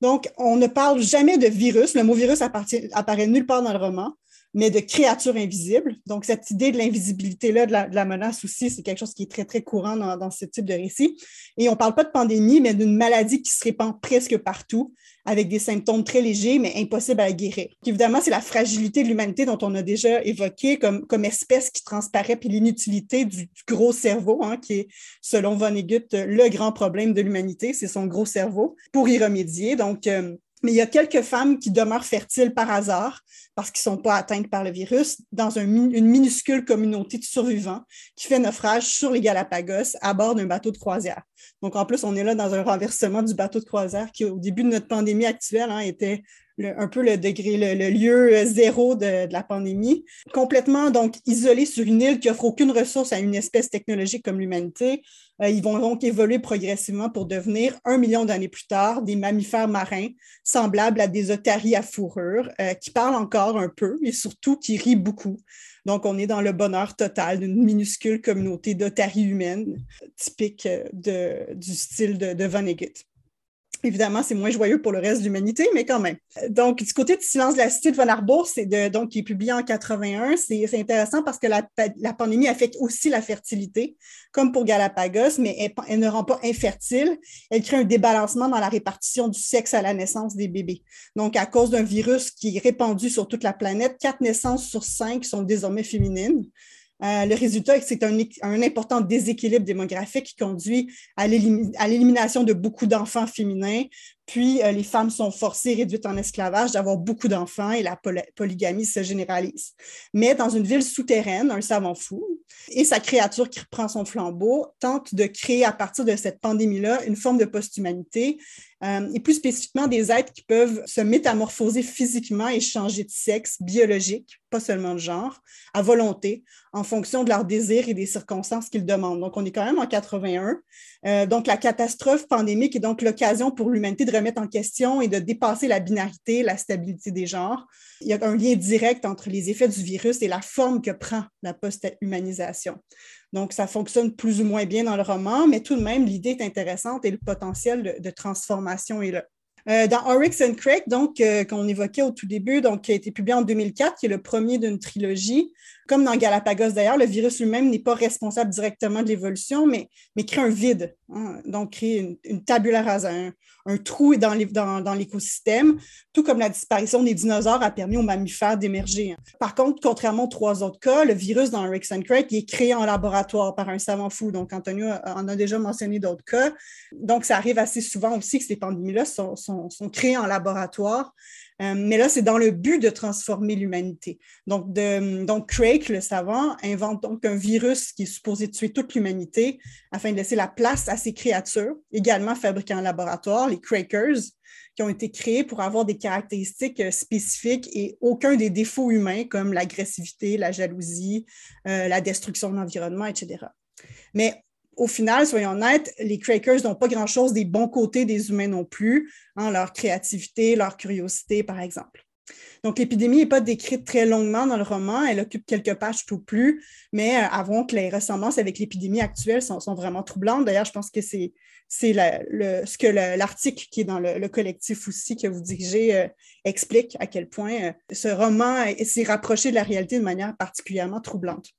Donc, on ne parle jamais de virus. Le mot virus apparaît nulle part dans le roman mais de créatures invisibles. Donc, cette idée de l'invisibilité-là, de, la, menace aussi, c'est quelque chose qui est très, très courant dans, ce type de récit. Et on ne parle pas de pandémie, mais d'une maladie qui se répand presque partout, avec des symptômes très légers, mais impossibles à guérir. évidemment, c'est la fragilité de l'humanité dont on a déjà évoqué comme, comme espèce qui transparaît, puis l'inutilité du, gros cerveau, hein, qui est, selon Vonnegut, le grand problème de l'humanité, c'est son gros cerveau, pour y remédier. Donc, euh, mais il y a quelques femmes qui demeurent fertiles par hasard parce qu'ils ne sont pas atteintes par le virus dans une minuscule communauté de survivants qui fait naufrage sur les Galapagos à bord d'un bateau de croisière. Donc, en plus, on est là dans un renversement du bateau de croisière qui, au début de notre pandémie actuelle, hein, était un peu le degré, le, lieu zéro de, la pandémie. Complètement donc isolés sur une île qui offre aucune ressource à une espèce technologique comme l'humanité, euh, ils vont donc évoluer progressivement pour devenir, un million d'années plus tard, des mammifères marins semblables à des otaries à fourrure, euh, qui parlent encore un peu et surtout qui rient beaucoup. Donc, on est dans le bonheur total d'une minuscule communauté d'otaries humaines, typique euh, du style de, de Vonnegut. Évidemment, c'est moins joyeux pour le reste de l'humanité, mais quand même. Donc, du côté de Silence de la Cité de Von Arbour, c'est donc qui est publié en 81, c'est intéressant parce que la, pandémie affecte aussi la fertilité, comme pour Galapagos, mais elle, ne rend pas infertile. Elle crée un débalancement dans la répartition du sexe à la naissance des bébés. Donc, à cause d'un virus qui est répandu sur toute la planète, quatre naissances sur cinq sont désormais féminines. Euh, le résultat, c'est un, un, important déséquilibre démographique qui conduit à l'élimination de beaucoup d'enfants féminins, puis, euh, les femmes sont forcées, réduites en esclavage, d'avoir beaucoup d'enfants et la polygamie se généralise. Mais dans une ville souterraine, un savant fou et sa créature qui reprend son flambeau tente de créer à partir de cette pandémie-là une forme de post-humanité euh, et plus spécifiquement des êtres qui peuvent se métamorphoser physiquement et changer de sexe biologique, pas seulement de genre, à volonté, en fonction de leurs désirs et des circonstances qu'ils demandent. Donc, on est quand même en 81. Euh, donc, la catastrophe pandémique est donc l'occasion pour l'humanité de remettre en question et de dépasser la binarité, la stabilité des genres. Il y a un lien direct entre les effets du virus et la forme que prend la post-humanisation. Donc, ça fonctionne plus ou moins bien dans le roman, mais tout de même, l'idée est intéressante et le potentiel de transformation est là. Euh, dans Oryx and Crake, donc, euh, qu'on évoquait au tout début, donc, qui a été publié en 2004, qui est le premier d'une trilogie. Comme dans Galapagos d'ailleurs, le virus lui-même n'est pas responsable directement de l'évolution, mais, mais crée un vide, hein. donc crée une, une tabula rasa, un, trou dans, l'écosystème, tout comme la disparition des dinosaures a permis aux mammifères d'émerger. Par contre, contrairement aux trois autres cas, le virus dans Oryx and Crake est créé en laboratoire par un savant fou. Donc, Antonio en a déjà mentionné d'autres cas. Donc, ça arrive assez souvent aussi que ces pandémies-là sont, créés en laboratoire. Euh, mais là, c'est dans le but de transformer l'humanité. Donc, donc, Craig, le savant, invente donc un virus qui est supposé tuer toute l'humanité afin de laisser la place à ces créatures, également fabriquées en laboratoire, les Crakers, qui ont été créés pour avoir des caractéristiques euh, spécifiques et aucun des défauts humains comme l'agressivité, la jalousie, euh, la destruction de l'environnement, etc. Mais au final, soyons honnêtes, les Crakers n'ont pas grand-chose des bons côtés des humains non plus, hein, leur créativité, leur curiosité, par exemple. Donc, l'épidémie n'est pas décrite très longuement dans le roman, elle occupe quelques pages tout plus, mais euh, avouons que les ressemblances avec l'épidémie actuelle sont, vraiment troublantes. D'ailleurs, je pense que c'est ce que l'article qui est dans le, collectif aussi que vous dirigez euh, explique à quel point euh, ce roman s'est rapproché de la réalité de manière particulièrement troublante.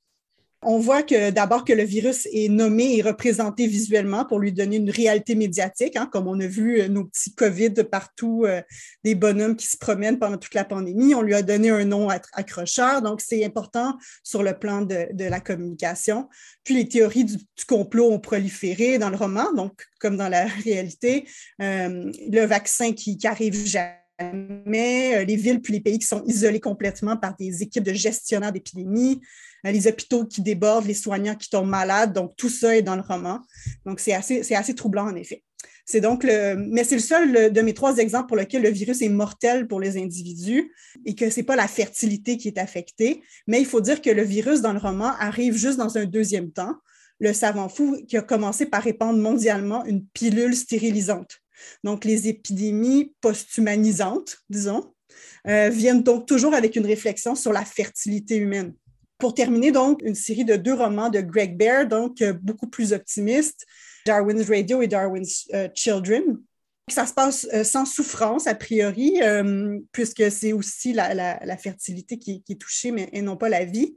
On voit que d'abord que le virus est nommé et représenté visuellement pour lui donner une réalité médiatique, hein, comme on a vu euh, nos petits COVID partout, euh, des bonhommes qui se promènent pendant toute la pandémie. On lui a donné un nom accrocheur, donc c'est important sur le plan de, la communication. Puis les théories du, complot ont proliféré dans le roman, donc comme dans la réalité. Euh, le vaccin qui, qui arrive jamais mais les villes puis les pays qui sont isolés complètement par des équipes de gestionnaires d'épidémies, euh, les hôpitaux qui débordent, les soignants qui tombent malades. Donc, tout ça est dans le roman. Donc, c'est assez, troublant, en effet. C'est donc le, mais c'est le seul de mes trois exemples pour lequel le virus est mortel pour les individus et que c'est pas la fertilité qui est affectée. Mais il faut dire que le virus dans le roman arrive juste dans un deuxième temps. Le savant fou qui a commencé par répandre mondialement une pilule stérilisante. Donc, les épidémies post-humanisantes, disons, euh, viennent donc toujours avec une réflexion sur la fertilité humaine. Pour terminer, donc, une série de deux romans de Greg Bear, donc euh, beaucoup plus optimistes, Darwin's Radio et Darwin's euh, Children. Ça se passe sans souffrance, a priori, puisque c'est aussi la, fertilité qui, qui, est touchée, mais et non pas la vie.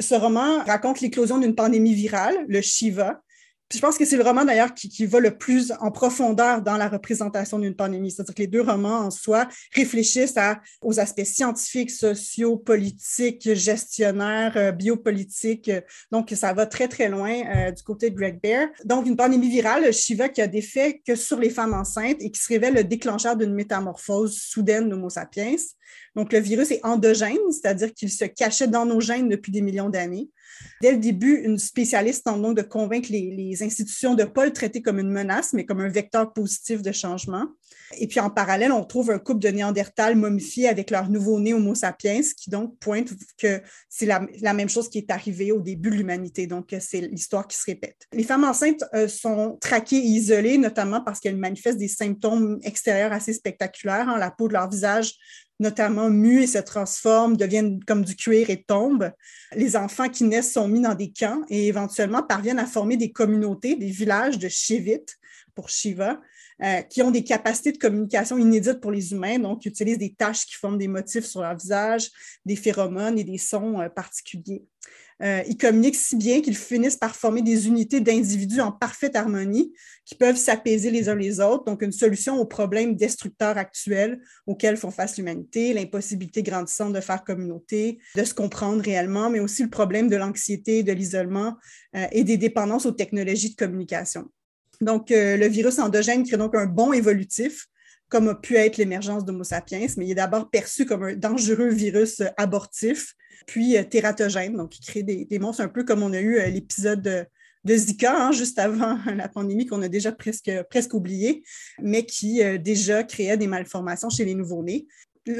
Ce roman raconte l'éclosion d'une pandémie virale, le Shiva, je pense que c'est le roman d'ailleurs qui, va le plus en profondeur dans la représentation d'une pandémie. C'est-à-dire que les deux romans en soi réfléchissent aux aspects scientifiques, sociaux, politiques, gestionnaires, euh, biopolitiques. Donc, ça va très, très loin euh, du côté de Greg Bear. Donc, une pandémie virale, Shiva, qui a des faits que sur les femmes enceintes et qui se révèle le déclencheur d'une métamorphose soudaine d'Homo sapiens. Donc, le virus est endogène, c'est-à-dire qu'il se cachait dans nos gènes depuis des millions d'années. Dès le début, une spécialiste tente donc de convaincre les, institutions de ne pas le traiter comme une menace, mais comme un vecteur positif de changement. Et puis en parallèle, on trouve un couple de Néandertal momifiés avec leur nouveau-né Homo sapiens, qui donc pointe que c'est la, la, même chose qui est arrivée au début de l'humanité. Donc, c'est l'histoire qui se répète. Les femmes enceintes euh, sont traquées et isolées, notamment parce qu'elles manifestent des symptômes extérieurs assez spectaculaires. Hein. La peau de leur visage notamment mue et se transforment, deviennent comme du cuir et tombent. Les enfants qui naissent sont mis dans des camps et éventuellement parviennent à former des communautés, des villages de Shivites pour Shiva, euh, qui ont des capacités de communication inédites pour les humains, donc qui utilisent des taches qui forment des motifs sur leur visage, des phéromones et des sons euh, particuliers. Euh, ils communiquent si bien qu'ils finissent par former des unités d'individus en parfaite harmonie qui peuvent s'apaiser les uns les autres. Donc, une solution aux problèmes destructeurs actuels auxquels font face l'humanité, l'impossibilité grandissante de faire communauté, de se comprendre réellement, mais aussi le problème de l'anxiété, de l'isolement et des dépendances aux technologies de communication. Donc, euh, le virus endogène crée donc un bon évolutif, comme a pu être l'émergence d'Homo sapiens, mais il est d'abord perçu comme un dangereux virus euh, abortif, puis euh, tératogène, donc il crée des, monstres un peu comme on a eu l'épisode de, Zika, hein, juste avant la pandémie, qu'on a déjà presque, presque oublié, mais qui déjà créait des malformations chez les nouveau-nés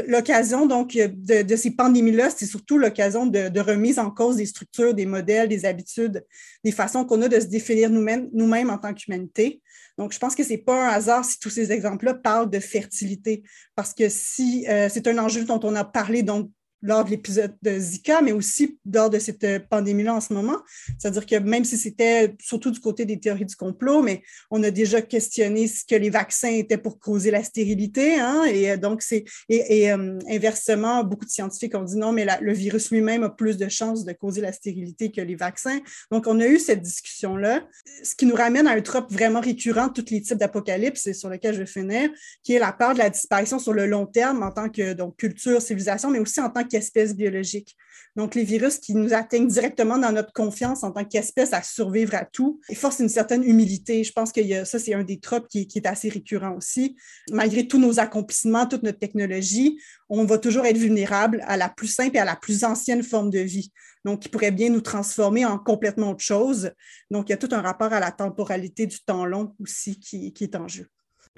l'occasion donc de, ces pandémies-là, c'est surtout l'occasion de, remise en cause des structures, des modèles, des habitudes, des façons qu'on a de se définir nous-mêmes nous en tant qu'humanité. Donc, je pense que ce n'est pas un hasard si tous ces exemples-là parlent de fertilité, parce que si euh, c'est un enjeu dont on a parlé donc lors de l'épisode de Zika, mais aussi lors de cette euh, pandémie-là en ce moment. C'est-à-dire que même si c'était surtout du côté des théories du complot, mais on a déjà questionné ce que les vaccins étaient pour causer la stérilité. Hein, et euh, donc, c'est et, euh, inversement, beaucoup de scientifiques ont dit non, mais le virus lui-même a plus de chances de causer la stérilité que les vaccins. Donc, on a eu cette discussion-là, ce qui nous ramène à un trope vraiment récurrent de tous les types d'apocalypse, sur lequel je vais finir, qui est la peur de la disparition sur le long terme en tant que donc, culture, civilisation, mais aussi en tant qu'espèce biologique. Donc, les virus qui nous atteignent directement dans notre confiance en tant qu'espèce à survivre à tout, forcent une certaine humilité. Je pense que ça, c'est un des tropes qui, est assez récurrent aussi. Malgré tous nos accomplissements, toute notre technologie, on va toujours être vulnérable à la plus simple et à la plus ancienne forme de vie. Donc, qui pourrait bien nous transformer en complètement autre chose. Donc, il y a tout un rapport à la temporalité du temps long aussi qui est en jeu.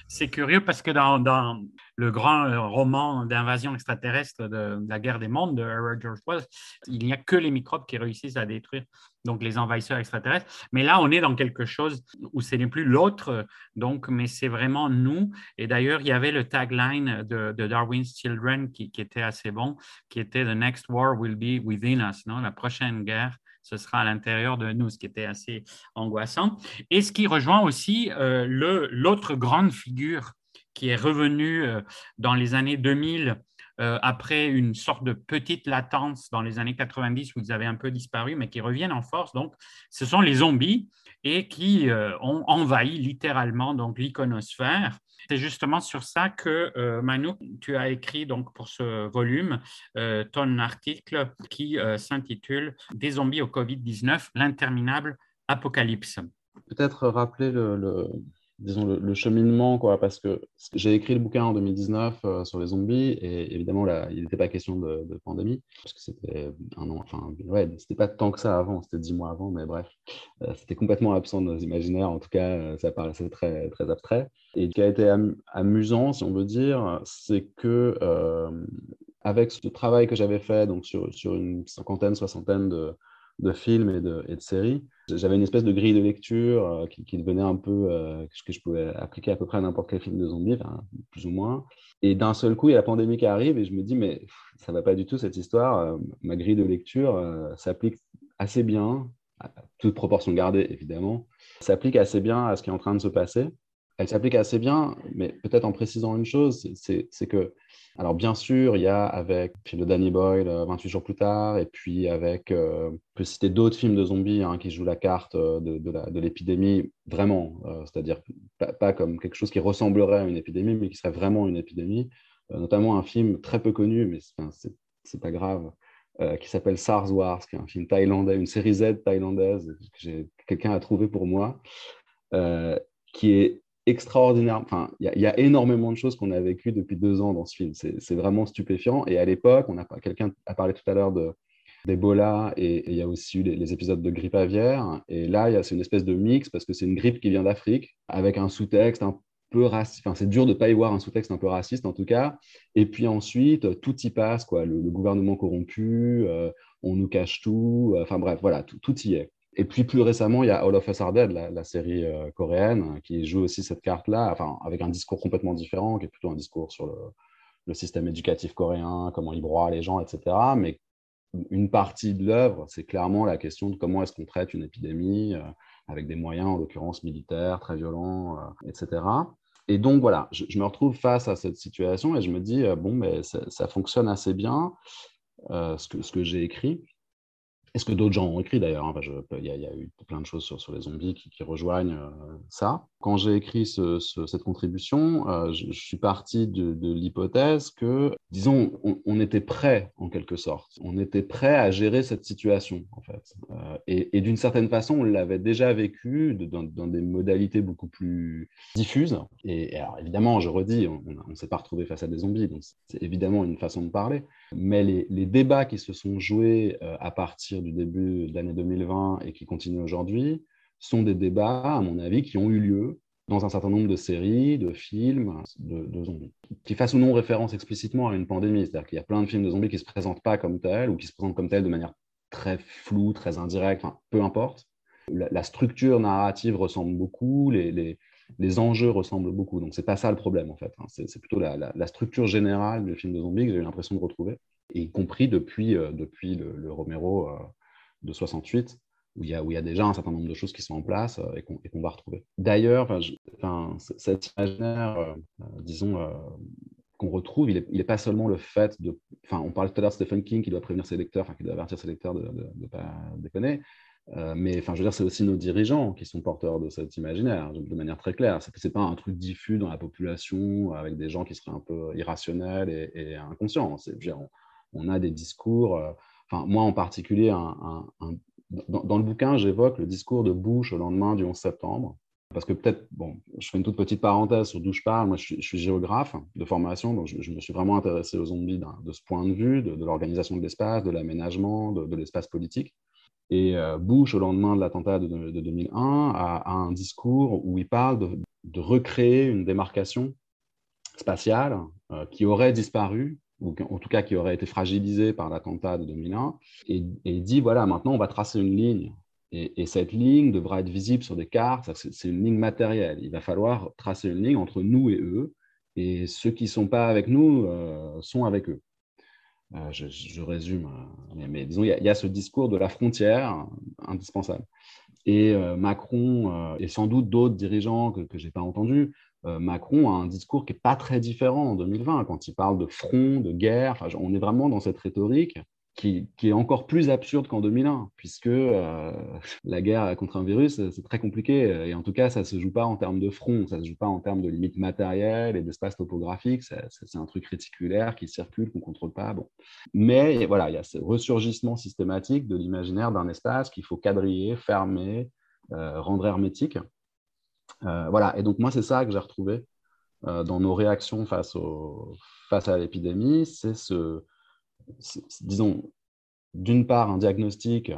C'est curieux parce que dans, le grand euh, roman d'invasion extraterrestre de, la guerre des mondes de George Wells, il n'y a que les microbes qui réussissent à détruire donc les envahisseurs extraterrestres. Mais là, on est dans quelque chose où ce n'est plus l'autre, donc, mais c'est vraiment nous. Et d'ailleurs, il y avait le tagline de, Darwin's Children qui, qui, était assez bon, qui était The next war will be within us, non? la prochaine guerre ce sera à l'intérieur de nous, ce qui était assez angoissant. Et ce qui rejoint aussi euh, l'autre grande figure qui est revenue euh, dans les années 2000 euh, après une sorte de petite latence dans les années 90 où ils avaient un peu disparu, mais qui reviennent en force. Donc, ce sont les zombies et qui ont envahi littéralement donc l'iconosphère. C'est justement sur ça que euh, Manu, tu as écrit donc pour ce volume euh, ton article qui euh, s'intitule Des zombies au Covid-19, l'interminable apocalypse. Peut-être rappeler le, disons, le, cheminement, quoi, parce que j'ai écrit le bouquin en 2019 euh, sur les zombies, et évidemment, là, il n'était pas question de, pandémie, parce que c'était un an, enfin, ouais, c'était pas tant que ça avant, c'était dix mois avant, mais bref, euh, c'était complètement absent de nos imaginaires, en tout cas, euh, ça paraissait très, très abstrait. Et ce qui a été amusant, si on veut dire, c'est que avec ce travail que j'avais fait donc sur, sur une cinquantaine, soixantaine de, de films et de, séries, j'avais une espèce de grille de lecture euh, qui, devenait un peu euh, que je pouvais appliquer à peu près à n'importe quel film de zombies, plus ou moins. Et d'un seul coup, il y a la pandémie qui arrive et je me dis, mais ça va pas du tout cette histoire. Euh, ma grille de lecture s'applique assez bien, toute proportion gardée évidemment, s'applique assez bien à ce qui est en train de se passer. Elle s'applique assez bien, mais peut-être en précisant une chose, c'est que alors bien sûr, il y a avec le Danny Boyle 28 jours plus tard, et puis avec, on peut citer d'autres films de zombies hein, qui jouent la carte de, de l'épidémie, vraiment, c'est-à-dire pas, comme quelque chose qui ressemblerait à une épidémie, mais qui serait vraiment une épidémie, notamment un film très peu connu, mais c'est pas grave, qui s'appelle SARS Wars, qui est un film thaïlandais, une série Z thaïlandaise que quelqu'un a trouvé pour moi, qui est extraordinaire. Enfin, il y, a énormément de choses qu'on a vécues depuis deux ans dans ce film. C'est vraiment stupéfiant. Et à l'époque, on quelqu'un a parlé tout à l'heure de, d'Ebola et il y a aussi eu les, épisodes de grippe aviaire. Et là, c'est une espèce de mix parce que c'est une grippe qui vient d'Afrique avec un sous-texte un peu raciste. Enfin, c'est dur de ne pas y voir un sous-texte un peu raciste en tout cas. Et puis ensuite, tout y passe, quoi. Le, gouvernement corrompu, euh, on nous cache tout. Enfin bref, voilà, tout, y est. Et puis plus récemment, il y a All of Us Are Dead, la, série euh, coréenne, qui joue aussi cette carte-là, enfin, avec un discours complètement différent, qui est plutôt un discours sur le, système éducatif coréen, comment il broie les gens, etc. Mais une partie de l'œuvre, c'est clairement la question de comment est-ce qu'on traite une épidémie euh, avec des moyens, en l'occurrence militaires, très violents, euh, etc. Et donc voilà, je, me retrouve face à cette situation et je me dis, bon, mais ça, fonctionne assez bien, ce que j'ai écrit. Est-ce que d'autres gens ont écrit d'ailleurs hein, Il y, a eu plein de choses sur, les zombies qui, rejoignent euh, ça. Quand j'ai écrit cette contribution, euh, je, suis parti de, l'hypothèse que, disons, on, était prêt en quelque sorte. On était prêt à gérer cette situation en fait. Euh, et, d'une certaine façon, on l'avait déjà vécu dans, des modalités beaucoup plus diffuses. Et, alors évidemment, je redis, on ne s'est pas retrouvé face à des zombies, donc c'est évidemment une façon de parler. Mais les, les débats qui se sont joués à partir du début de l'année 2020 et qui continuent aujourd'hui sont des débats, à mon avis, qui ont eu lieu dans un certain nombre de séries, de films, de, zombies, qui fassent ou non référence explicitement à une pandémie. C'est-à-dire qu'il y a plein de films de zombies qui ne se présentent pas comme tels ou qui se présentent comme tels de manière très floue, très indirecte, peu importe. La, structure narrative ressemble beaucoup, les, les, enjeux ressemblent beaucoup. Donc, ce n'est pas ça le problème, en fait. Hein. C'est plutôt la, structure générale du film de zombies que j'ai eu l'impression de retrouver y compris depuis, euh, depuis le, Romero euh, de 68, où il, y a, où il y a déjà un certain nombre de choses qui sont en place euh, et qu'on va retrouver. D'ailleurs, cet imaginaire, disons, qu'on retrouve, il n'est pas seulement le fait de... Enfin, on parlait tout à l'heure de Stephen King qui doit prévenir ses lecteurs, enfin, qui doit avertir ses lecteurs de ne pas déconner. mais enfin, je veux dire, c'est aussi nos dirigeants qui sont porteurs de cet imaginaire, de manière très claire. Ce n'est pas un truc diffus dans la population avec des gens qui seraient un peu irrationnels et, inconscients. On, on a des discours, euh, enfin, moi en particulier, dans, le bouquin, j'évoque le discours de Bush au lendemain du 11 septembre. Parce que peut-être, bon, je fais une toute petite parenthèse sur d'où je parle. Moi, je suis, géographe de formation, donc je, me suis vraiment intéressé aux zombies de ce point de vue, de, l'organisation de l'espace, de l'aménagement, de, l'espace politique. Et euh, Bush, au lendemain de l'attentat de, 2001, a, un discours où il parle de, recréer une démarcation spatiale euh, qui aurait disparu ou en tout cas qui aurait été fragilisé par l'attentat de 2001, et, et, dit, voilà, maintenant on va tracer une ligne, et, cette ligne devra être visible sur des cartes, c'est une ligne matérielle, il va falloir tracer une ligne entre nous et eux, et ceux qui ne sont pas avec nous euh, sont avec eux. Euh, je, résume, euh, mais, disons, il y, a ce discours de la frontière indispensable. Et Macron, et sans doute d'autres dirigeants que, je n'ai pas entendus, Macron a un discours qui n'est pas très différent en 2020, quand il parle de front, de guerre. on est vraiment dans cette rhétorique qui, est encore plus absurde qu'en 2001, puisque euh, la guerre contre un virus, c'est très compliqué. Et en tout cas, ça ne se joue pas en termes de front, ça ne se joue pas en termes de limites matérielles et d'espace topographique. C'est un truc réticulaire qui circule, qu'on ne contrôle pas. Bon. Mais voilà, il y a ce ressurgissement systématique de l'imaginaire d'un espace qu'il faut quadriller, fermer, euh, rendre hermétique. Euh, voilà, et donc moi, c'est ça que j'ai retrouvé euh, dans nos réactions face, à l'épidémie. C'est ce, disons, d'une part, un diagnostic,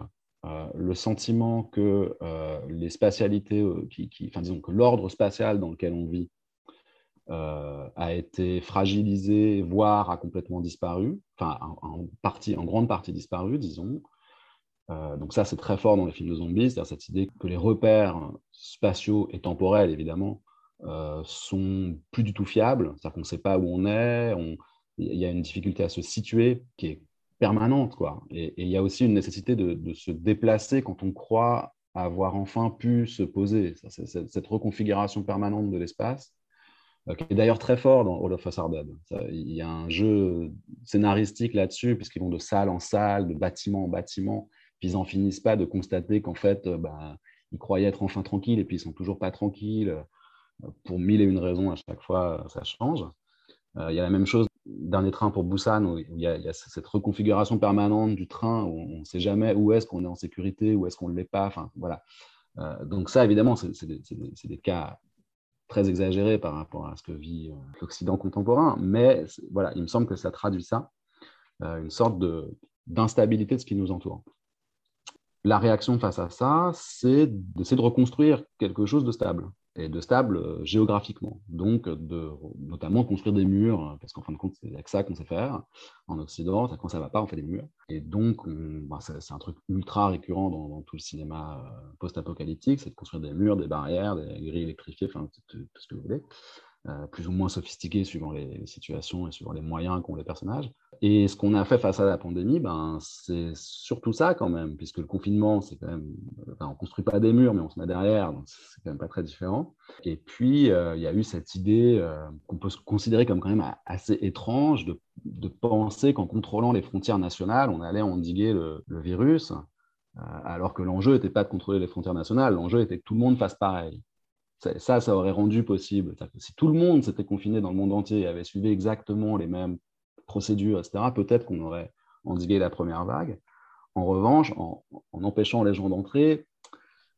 euh, le sentiment que les spatialités, qui, enfin, disons, que l'ordre spatial dans lequel on vit a été fragilisé, voire a complètement disparu, enfin, en grande partie disparu, disons. Euh, donc ça, c'est très fort dans les films de zombies, c'est-à-dire cette idée que les repères spatiaux et temporels, évidemment, euh, sont plus du tout fiables, c'est-à-dire qu'on ne sait pas où on est, il y a une difficulté à se situer qui est permanente. Quoi. Et, il y a aussi une nécessité de, se déplacer quand on croit avoir enfin pu se poser. cette reconfiguration permanente de l'espace, euh, qui est d'ailleurs très fort dans All of Us Are il y a un jeu scénaristique là-dessus, puisqu'ils vont de salle en salle, de bâtiment en bâtiment, ils n'en finissent pas de constater qu'en fait, euh, bah, ils croyaient être enfin tranquilles et puis ils sont toujours pas tranquilles. Euh, pour mille et une raisons, à chaque fois, ça change. Euh, il y a la même chose, dernier train pour Busan, où il y, a, cette reconfiguration permanente du train, où on ne sait jamais où est-ce qu'on est en sécurité, où est-ce qu'on ne l'est pas. Voilà. donc ça, évidemment, c'est des, cas très exagérés par rapport à ce que vit l'Occident contemporain, mais voilà, il me semble que ça traduit ça, une sorte d'instabilité de ce qui nous entoure. La réaction face à ça, c'est d'essayer de reconstruire quelque chose de stable et de stable euh, géographiquement. Donc, de notamment construire des murs, parce qu'en fin de compte, c'est avec ça qu'on sait faire en Occident. Quand ça ne va pas, on fait des murs. Et donc, bah, c'est un truc ultra récurrent dans, tout le cinéma euh, post-apocalyptique, c'est de construire des murs, des barrières, des grilles électrifiées, enfin, tout, ce que vous voulez. Euh, plus ou moins sophistiqués suivant les, situations et suivant les moyens qu'ont les personnages. Et ce qu'on a fait face à la pandémie, ben, c'est surtout ça quand même, puisque le confinement, c'est quand même, enfin, on construit pas des murs, mais on se met derrière, donc c'est quand même pas très différent. Et puis, euh, il y a eu cette idée euh, qu'on peut considérer comme quand même assez étrange de, penser qu'en contrôlant les frontières nationales, on allait endiguer le, le virus, alors que l'enjeu n'était pas de contrôler les frontières nationales, l'enjeu était que tout le monde fasse pareil ça, ça aurait rendu possible. Si tout le monde s'était confiné dans le monde entier et avait suivi exactement les mêmes procédures, etc., peut-être qu'on aurait endigué la première vague. En revanche, en, empêchant les gens d'entrer,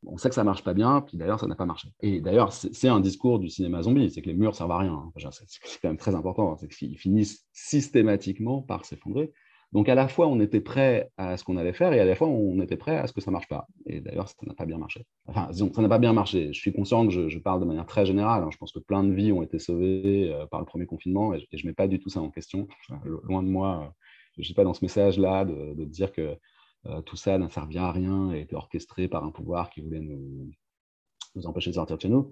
on sait que ça marche pas bien, puis d'ailleurs, ça n'a pas marché. Et d'ailleurs, c'est un discours du cinéma zombie, c'est que les murs servent à rien. Hein. C'est quand même très important, hein. c'est qu'ils finissent systématiquement par s'effondrer. Donc à la fois, on était prêt à ce qu'on allait faire et à la fois, on était prêt à ce que ça ne marche pas. Et d'ailleurs, ça n'a pas bien marché. Enfin, disons, ça n'a pas bien marché. Je suis conscient que je, parle de manière très générale. Hein. Je pense que plein de vies ont été sauvées euh, par le premier confinement et, je ne mets pas du tout ça en question. loin de moi, euh, je ne suis pas dans ce message-là de, dire que euh, tout ça n'a servi à rien et été orchestré par un pouvoir qui voulait nous, nous empêcher de sortir de chez nous.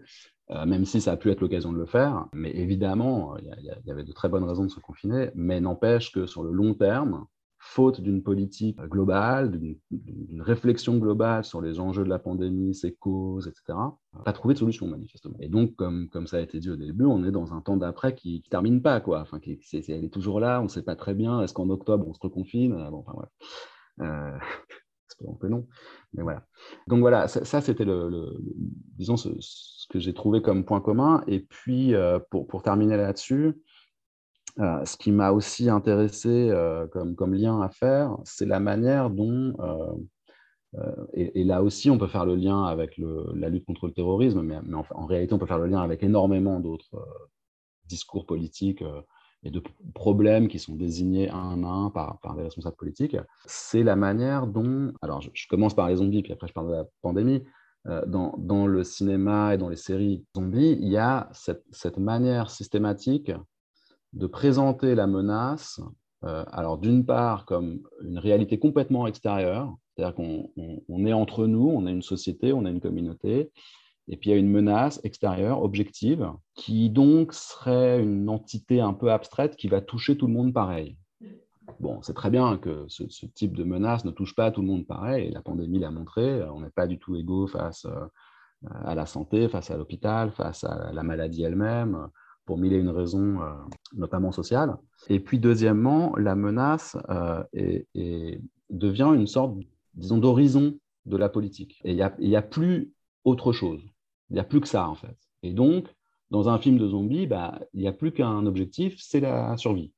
même si ça a pu être l'occasion de le faire. Mais évidemment, il y, avait de très bonnes raisons de se confiner, mais n'empêche que sur le long terme, faute d'une politique globale, d'une réflexion globale sur les enjeux de la pandémie, ses causes, etc., pas trouvé de solution manifestement. Et donc, comme, comme ça a été dit au début, on est dans un temps d'après qui ne termine pas. Quoi. Enfin, qui, elle est toujours là, on ne sait pas très bien. Est-ce qu'en octobre, on se reconfine bon, enfin, voilà. Euh, non. Mais voilà. Donc voilà, ça, c'était disons ce, que j'ai trouvé comme point commun. Et puis, euh, pour, pour terminer là-dessus, euh, ce qui m'a aussi intéressé euh, comme, lien à faire, c'est la manière dont, euh, et, là aussi on peut faire le lien avec la lutte contre le terrorisme, mais, en, réalité on peut faire le lien avec énormément d'autres discours politiques et de problèmes qui sont désignés un à un par, des responsables politiques. C'est la manière dont, alors je, commence par les zombies, puis après je parle de la pandémie, dans, le cinéma et dans les séries zombies, il y a cette manière systématique de présenter la menace, euh, alors d'une part comme une réalité complètement extérieure, c'est-à-dire qu'on est entre nous, on est une société, on est une communauté, et puis il y a une menace extérieure, objective, qui donc serait une entité un peu abstraite qui va toucher tout le monde pareil. Bon, c'est très bien que ce, type de menace ne touche pas tout le monde pareil, et la pandémie l'a montré, on n'est pas du tout égaux face euh, à la santé, face à l'hôpital, face à la maladie elle-même pour mille et une raisons, euh, notamment sociales. Et puis, deuxièmement, la menace euh, devient une sorte, disons, d'horizon de la politique. Et il n'y a, plus autre chose. Il n'y a plus que ça, en fait. Et donc, dans un film de zombies, bah, il n'y a plus qu'un objectif, c'est la survie.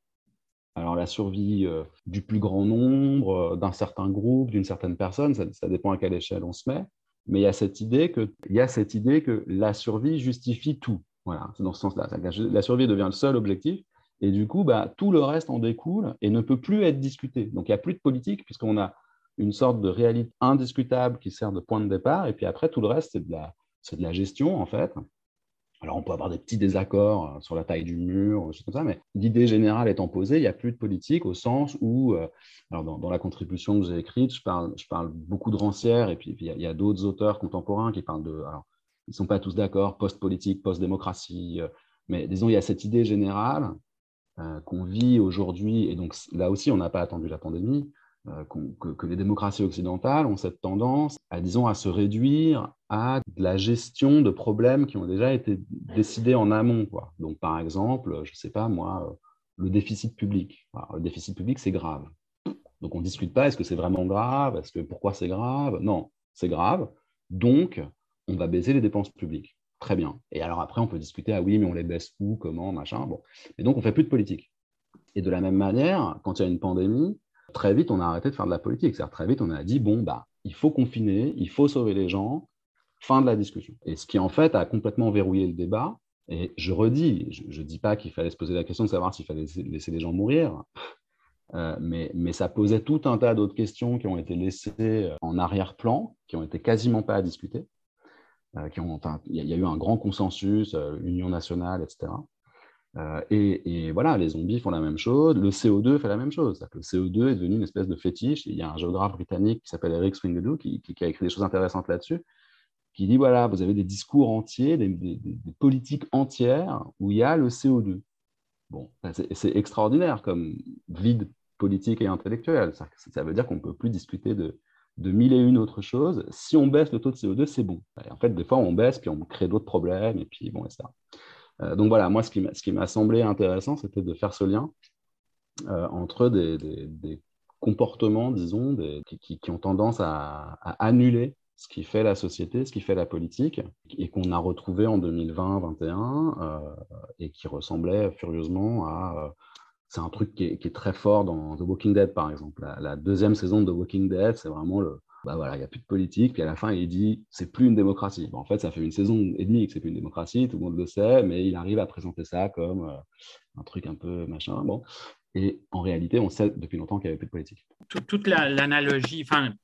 Alors la survie euh, du plus grand nombre, d'un certain groupe, d'une certaine personne, ça, dépend à quelle échelle on se met. Mais il y a cette idée que la survie justifie tout. Voilà, c'est dans ce sens-là. La survie devient le seul objectif. Et du coup, bah, tout le reste en découle et ne peut plus être discuté. Donc, il n'y a plus de politique puisqu'on a une sorte de réalité indiscutable qui sert de point de départ. Et puis après, tout le reste, c'est de la, gestion, en fait. Alors, on peut avoir des petits désaccords euh, sur la taille du mur, mais l'idée générale étant posée, il n'y a plus de politique au sens où, euh, alors dans, la contribution que j'ai écrite, je parle, beaucoup de Rancière, et puis il y a, d'autres auteurs contemporains qui parlent de, ils ne sont pas tous d'accord, post-politique, post-démocratie. Euh, mais disons, il y a cette idée générale euh, qu'on vit aujourd'hui, et donc là aussi, on n'a pas attendu la pandémie, euh, que, les démocraties occidentales ont cette tendance à, disons, à se réduire à de la gestion de problèmes qui ont déjà été décidés en amont. Quoi. Donc, par exemple, je ne sais pas moi, le déficit public. le déficit public, c'est grave. Donc, on ne discute pas, est-ce que c'est vraiment grave? Est-ce que pourquoi c'est grave? Non, c'est grave. Donc, on va baisser les dépenses publiques. Très bien. Et alors après, on peut discuter, ah oui, mais on les baisse où, comment, machin. Bon. Et donc, on fait plus de politique. Et de la même manière, quand il y a une pandémie, très vite, on a arrêté de faire de la politique. C'est-à-dire, très vite, on a dit, bon, bah, il faut confiner, il faut sauver les gens, fin de la discussion. Et ce qui, en fait, a complètement verrouillé le débat. Et je redis, je ne dis pas qu'il fallait se poser la question de savoir s'il fallait laisser les gens mourir. mais, mais, ça posait tout un tas d'autres questions qui ont été laissées en arrière-plan, qui ont été quasiment pas à discuter. Enfin, il y, a eu un grand consensus, union nationale, etc. Et, et, voilà, les zombies font la même chose, le CO2 fait la même chose. Le CO2 est devenu une espèce de fétiche. Il y a un géographe britannique qui s'appelle Eric Swingley qui, qui, a écrit des choses intéressantes là-dessus, qui dit voilà, vous avez des discours entiers, des, politiques entières où il y a le CO2. Bon, c'est extraordinaire comme vide politique et intellectuel. Ça veut dire qu'on ne peut plus discuter de, de mille et une autres choses. Si on baisse le taux de CO2, c'est bon. En fait, des fois, on baisse, puis on crée d'autres problèmes, et puis bon, et ça. Euh, donc voilà, moi, ce qui m'a semblé intéressant, c'était de faire ce lien euh, entre des, comportements, disons, qui, ont tendance à, à annuler ce qui fait la société, ce qui fait la politique, et qu'on a retrouvé en 2020-2021, euh, et qui ressemblait furieusement à... C'est un truc qui est, très fort dans The Walking Dead, par exemple. La, deuxième saison de The Walking Dead, c'est vraiment le... Bah voilà, il n'y a plus de politique, puis à la fin, il dit c'est plus une démocratie. en fait, ça fait une saison et demie que c'est plus une démocratie, tout le monde le sait, mais il arrive à présenter ça comme euh, un truc un peu machin. Bon. Et en réalité, on sait depuis longtemps qu'il n'y avait plus de politique. Toute l'analogie, enfin,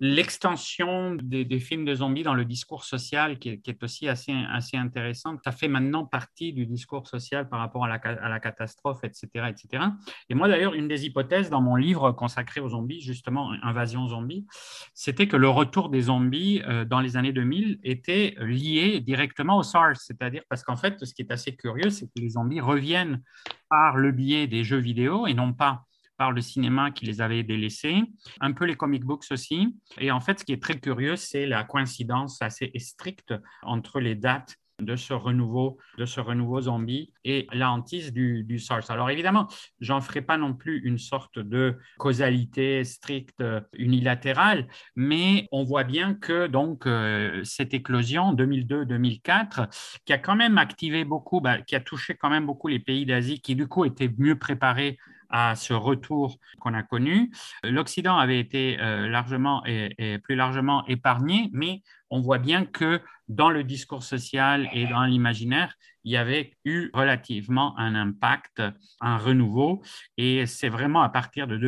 l'extension des, films de zombies dans le discours social qui est, aussi assez, assez intéressante. Ça fait maintenant partie du discours social par rapport à la, catastrophe, etc., etc. Et moi, d'ailleurs, une des hypothèses dans mon livre consacré aux zombies, justement, Invasion zombie, c'était que le retour des zombies euh, dans les années 2000 était lié directement au SARS. C'est-à-dire parce qu'en fait, ce qui est assez curieux, c'est que les zombies reviennent par le biais des jeux vidéo et non pas par le cinéma qui les avait délaissés, un peu les comic books aussi. Et en fait, ce qui est très curieux, c'est la coïncidence assez stricte entre les dates de ce renouveau, de ce renouveau zombie et la hantise du, du SARS. Alors évidemment, j'en ferai pas non plus une sorte de causalité stricte unilatérale, mais on voit bien que donc euh, cette éclosion 2002-2004, qui a quand même activé beaucoup, bah, qui a touché quand même beaucoup les pays d'Asie, qui du coup étaient mieux préparés à ce retour qu'on a connu. L'Occident avait été euh, largement et, plus largement épargné, mais on voit bien que dans le discours social et dans l'imaginaire, il y avait eu relativement un impact, un renouveau. Et c'est vraiment à partir de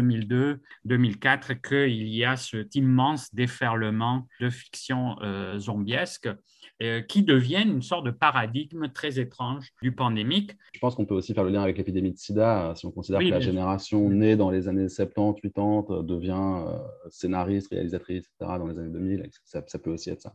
2002-2004 qu'il y a cet immense déferlement de fiction euh, zombiesque euh, qui deviennent une sorte de paradigme très étrange du pandémique. Je pense qu'on peut aussi faire le lien avec l'épidémie de sida, si on considère que la génération née dans les années 70, 80 devient euh, scénariste, réalisatrice, etc., dans les années 2000, ça, ça peut aussi être ça.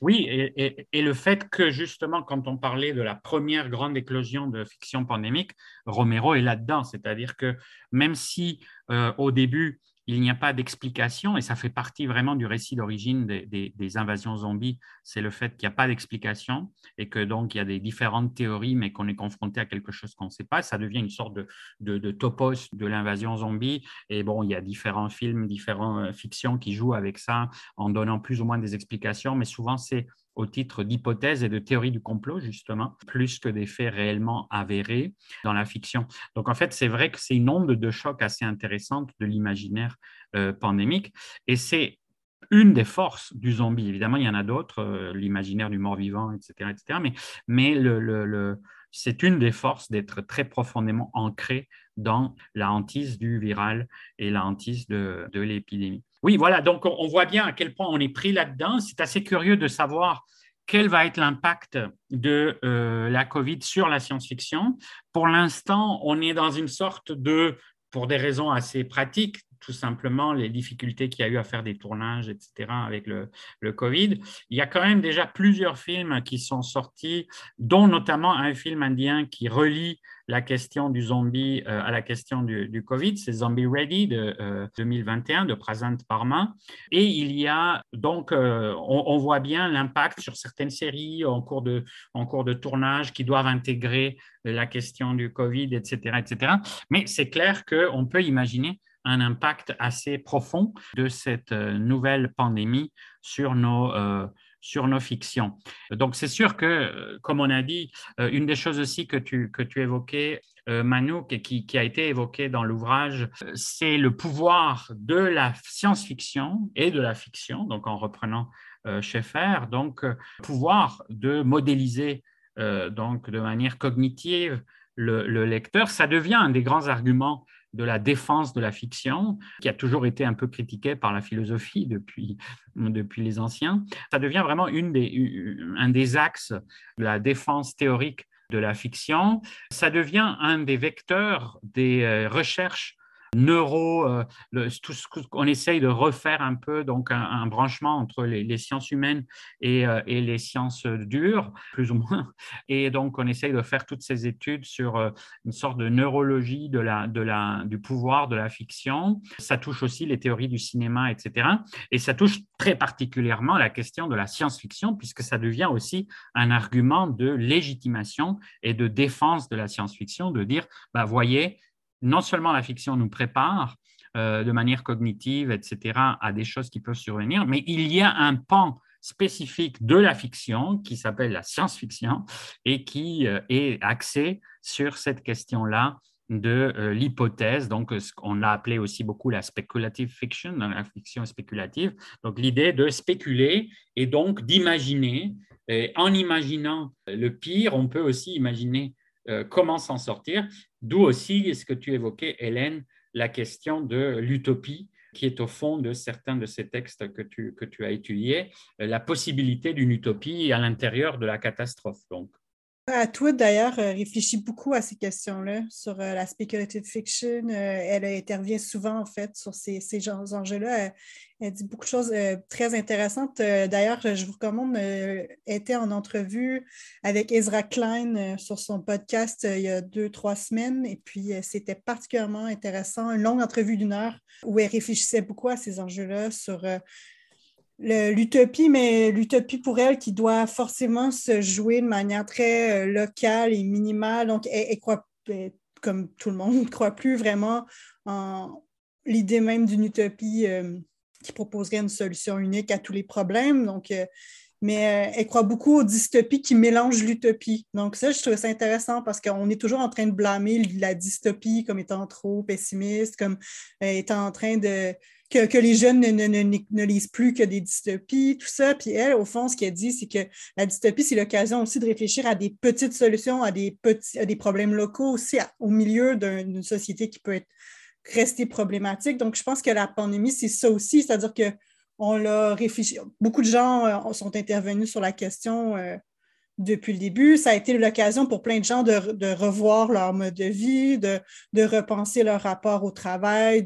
Oui, et, et, le fait que justement, quand on parlait de la première grande éclosion de fiction pandémique, Romero est là-dedans. C'est-à-dire que même si euh, au début, il n'y a pas d'explication, et ça fait partie vraiment du récit d'origine des, invasions zombies, c'est le fait qu'il n'y a pas d'explication et que donc il y a des différentes théories, mais qu'on est confronté à quelque chose qu'on ne sait pas. Ça devient une sorte de, de, topos de l'invasion zombie. Et bon, il y a différents films, différentes euh, fictions qui jouent avec ça en donnant plus ou moins des explications, mais souvent c'est au titre d'hypothèses et de théories du complot, justement, plus que des faits réellement avérés dans la fiction. Donc, en fait, c'est vrai que c'est une onde de choc assez intéressante de l'imaginaire euh, pandémique. Et c'est une des forces du zombie. Évidemment, il y en a d'autres, euh, l'imaginaire du mort-vivant, etc., etc. Mais, mais le, c'est une des forces d'être très profondément ancré dans la hantise du viral et la hantise de l'épidémie. Oui, voilà, donc on voit bien à quel point on est pris là-dedans. C'est assez curieux de savoir quel va être l'impact de euh, la COVID sur la science-fiction. Pour l'instant, on est dans une sorte de, pour des raisons assez pratiques, tout simplement les difficultés qu'il y a eu à faire des tournages, etc., avec le, le, Covid. Il y a quand même déjà plusieurs films qui sont sortis, dont notamment un film indien qui relie la question du zombie euh, à la question du, du Covid, c'est Zombie Ready de 2021 euh, de Prasant Parma. Et il y a donc, euh, on, voit bien l'impact sur certaines séries en cours de, en cours de tournage qui doivent intégrer la question du Covid, etc., etc. Mais c'est clair qu'on peut imaginer un impact assez profond de cette euh, nouvelle pandémie sur nos, euh, sur nos fictions. Donc, c'est sûr que, euh, comme on a dit, une des choses aussi que tu, que tu évoquais, Manouk, et qui, qui, a été évoquée dans l'ouvrage, c'est le pouvoir de la science-fiction et de la fiction, donc en reprenant Schaeffer, donc pouvoir de modéliser donc de manière cognitive le, lecteur. Ça devient un des grands arguments de la défense de la fiction, qui a toujours été un peu critiquée par la philosophie depuis, depuis les anciens. Ça devient vraiment une des, un des axes de la défense théorique de la fiction. Ça devient un des vecteurs des euh, recherches neuro, euh, tout ce qu'on essaye de refaire un peu, donc un, branchement entre les, sciences humaines euh, et, les sciences dures, plus ou moins. Et donc, on essaye de faire toutes ces études sur euh, une sorte de neurologie de la, de la, du pouvoir de la fiction. Ça touche aussi les théories du cinéma, etc. Et ça touche très particulièrement la question de la science-fiction, puisque ça devient aussi un argument de légitimation et de défense de la science-fiction, de dire, bah, voyez, non seulement la fiction nous prépare euh, de manière cognitive, etc., à des choses qui peuvent survenir, mais il y a un pan spécifique de la fiction qui s'appelle la science-fiction et qui euh, est axé sur cette question-là de euh, l'hypothèse, donc ce qu'on a appelé aussi beaucoup la speculative fiction, la fiction spéculative, donc l'idée de spéculer et donc d'imaginer. Et en imaginant le pire, on peut aussi imaginer comment s'en sortir. D'où aussi ce que tu évoquais, Hélène, la question de l'utopie qui est au fond de certains de ces textes que tu, que tu as étudiés, euh, la possibilité d'une utopie à l'intérieur de la catastrophe. Donc. Atwood, d'ailleurs, euh, réfléchit beaucoup à ces questions-là, sur euh, la speculative fiction. elle intervient souvent, en fait, sur ces, ces enjeux-là. Elle, dit beaucoup de choses très intéressantes. d'ailleurs, je vous recommande, elle était en entrevue avec Ezra Klein sur son podcast il y a deux, trois semaines. Et puis, c'était particulièrement intéressant. Une longue entrevue d'une heure où elle réfléchissait beaucoup à ces enjeux-là, sur l'utopie, mais l'utopie pour elle qui doit forcément se jouer de manière très euh, locale et minimale. Donc, elle, croit, comme tout le monde, ne croit plus vraiment en l'idée même d'une utopie euh, qui proposerait une solution unique à tous les problèmes. Donc, euh, mais elle croit beaucoup aux dystopies qui mélangent l'utopie. Donc, ça, je trouve ça intéressant parce qu'on est toujours en train de blâmer la dystopie comme étant trop pessimiste, comme étant en train de que, les jeunes ne, lisent plus que des dystopies, tout ça. Puis elle, au fond, ce qu'elle dit, c'est que la dystopie, c'est l'occasion aussi de réfléchir à des petites solutions, à des, problèmes locaux aussi au milieu d'une société qui peut rester problématique. Donc, je pense que la pandémie, c'est ça aussi, c'est-à-dire que on l'a réfléchi. Beaucoup de gens euh, sont intervenus sur la question euh, depuis le début. Ça a été l'occasion pour plein de gens de, revoir leur mode de vie, de, repenser leur rapport au travail,